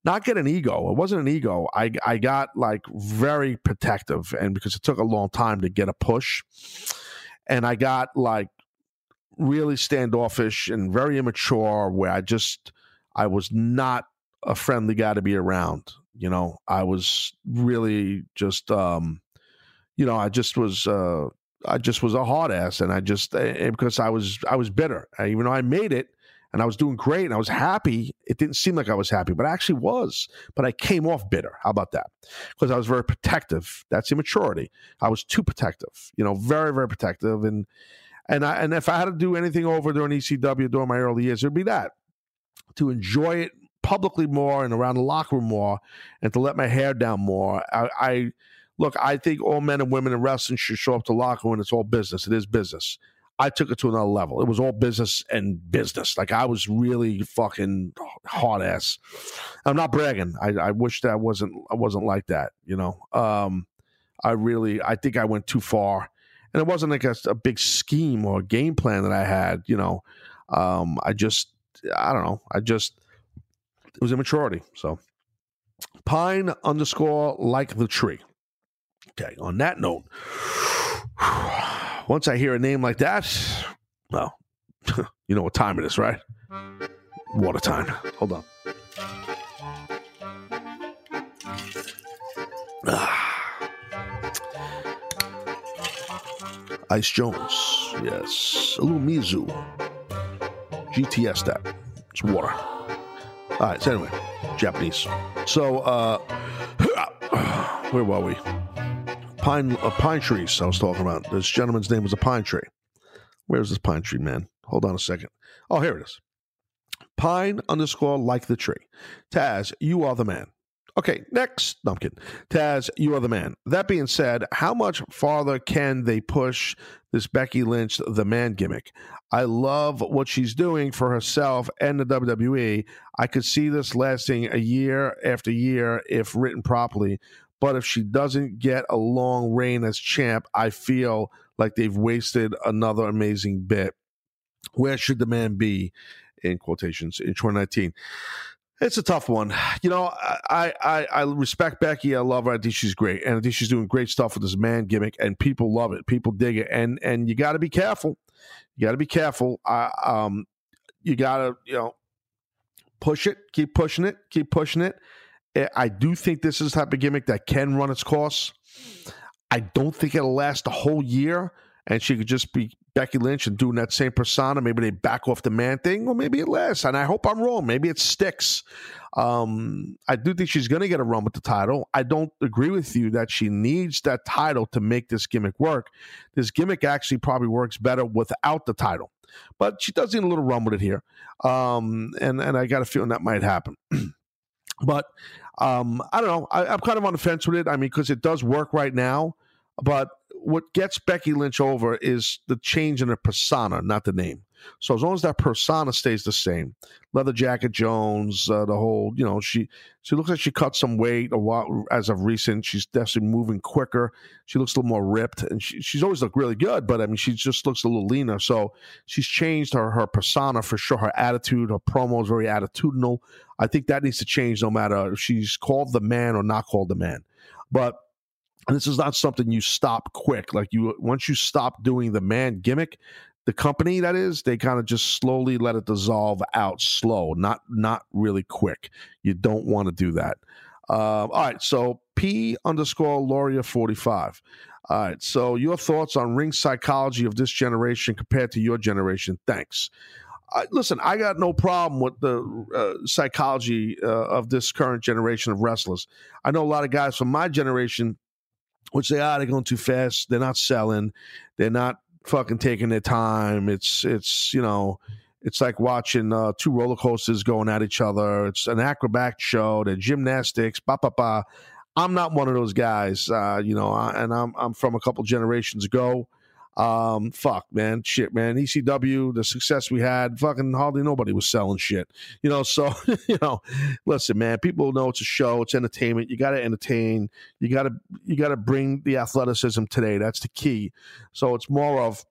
not get an ego. It wasn't an ego. I I got like very protective and because it took a long time to get a push. And I got like really standoffish and very immature where I just I was not a friendly guy to be around. You know, I was really just, um, you know, I just was, uh, I just was a hard ass, and I just uh, because I was I was bitter. I, even though I made it, and I was doing great and I was happy. It didn't seem like I was happy, but I actually was. But I came off bitter. How about that? Because I was very protective. That's immaturity. I was too protective, you know, very, very protective. And and I and if I had to do anything over during ECW during my early years, it'd be that to enjoy it publicly more and around the locker room more, and to let my hair down more. I, I look. I think all men and women in wrestling should show up to locker room. It's all business. It is business. I took it to another level. It was all business and business. Like I was really fucking hard ass. I'm not bragging. I, I wish that wasn't I wasn't like that. You know. Um, I really I think I went too far, and it wasn't like a, a big scheme or game plan that I had. You know. Um, I just I don't know. I just it was immaturity. So pine underscore like the tree. Okay. On that note, once I hear a name like that, well, you know what time it is, right? Water time. Hold on. Ah. Ice Jones, yes. A little Mizu. GTS that. It's water. All right, so anyway, Japanese. So, uh, where were we? Pine, uh, pine trees. I was talking about. This gentleman's name was a pine tree. Where's this pine tree, man? Hold on a second. Oh, here it is. Pine underscore like the tree. Taz, you are the man. Okay, next. No, Taz, you are the man. That being said, how much farther can they push this Becky Lynch, the man gimmick? I love what she's doing for herself and the WWE. I could see this lasting a year after year if written properly. But if she doesn't get a long reign as champ, I feel like they've wasted another amazing bit. Where should the man be in quotations in 2019? It's a tough one. You know, I, I I respect Becky. I love her. I think she's great, and I think she's doing great stuff with this man gimmick, and people love it. People dig it, and and you got to be careful. You got to be careful. I, um, you got to you know push it, keep pushing it, keep pushing it. Eh, I do think this is the type of gimmick that can run its course. I don't think it'll last a whole year, and she could just be Becky Lynch and doing that same persona. Maybe they back off the man thing, or maybe it lasts. And I hope I'm wrong. Maybe it sticks. Um, I do think she's going to get a run with the title. I don't agree with you that she needs that title to make this gimmick work. This gimmick actually probably works better without the title, but she does need a little run with it here. Um, and and I got a feeling that might happen. but um, I don't know. I, I'm kind of on the fence with it. I mean, because it does work right now, but what gets Becky Lynch over is the change in her persona, not the name. So as long as that persona stays the same, leather jacket Jones, uh, the whole, you know, she she looks like she cut some weight a while as of recent. She's definitely moving quicker. She looks a little more ripped, and she, she's always looked really good. But I mean, she just looks a little leaner. So she's changed her her persona for sure. Her attitude, her promo is very attitudinal. I think that needs to change, no matter if she's called the man or not called the man. But and this is not something you stop quick. Like you, once you stop doing the man gimmick, the company that is, they kind of just slowly let it dissolve out slow, not not really quick. You don't want to do that. Uh, all right, so P underscore Lauria forty five. All right, so your thoughts on ring psychology of this generation compared to your generation? Thanks. Listen, I got no problem with the uh, psychology uh, of this current generation of wrestlers. I know a lot of guys from my generation would say, ah, they're going too fast. They're not selling. They're not fucking taking their time. It's it's you know, it's like watching uh, two roller coasters going at each other. It's an acrobat show. They're gymnastics. Ba ba ba. I'm not one of those guys, uh, you know, and I'm I'm from a couple generations ago. Um, fuck, man, shit, man. ECW, the success we had, fucking hardly nobody was selling shit, you know. So, you know, listen, man, people know it's a show, it's entertainment. You got to entertain. You got to you got to bring the athleticism today. That's the key. So it's more of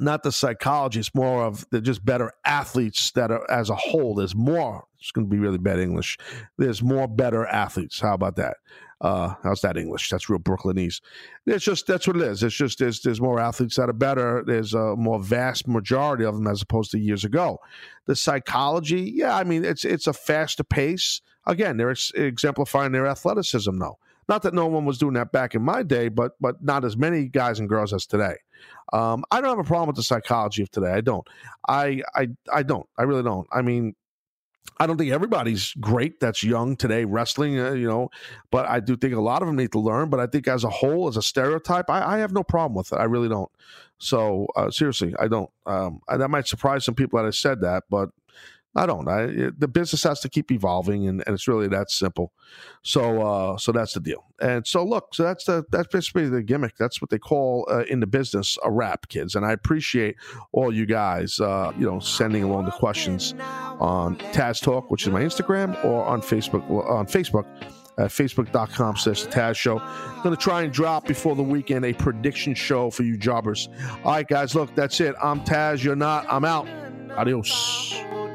not the psychology. It's more of they're just better athletes that are as a whole. There's more. It's going to be really bad English. There's more better athletes. How about that? Uh, how's that English? That's real Brooklynese. It's just that's what it is. It's just there's there's more athletes that are better. There's a more vast majority of them as opposed to years ago. The psychology, yeah, I mean it's it's a faster pace. Again, they're ex- exemplifying their athleticism though. Not that no one was doing that back in my day, but but not as many guys and girls as today. Um, I don't have a problem with the psychology of today. I don't. I I I don't. I really don't. I mean, I don't think everybody's great that's young today wrestling, uh, you know, but I do think a lot of them need to learn. But I think as a whole, as a stereotype, I, I have no problem with it. I really don't. So uh, seriously, I don't. Um, I, that might surprise some people that I said that, but I don't. I, the business has to keep evolving, and, and it's really that simple. So, uh, so that's the deal. And so, look, so that's the that's basically the gimmick. That's what they call uh, in the business a wrap, kids. And I appreciate all you guys, uh, you know, sending along the questions on Taz Talk, which is my Instagram, or on Facebook. On Facebook. At facebook.com slash Taz Show. Gonna try and drop before the weekend a prediction show for you jobbers. All right, guys, look, that's it. I'm Taz, you're not. I'm out. Adios.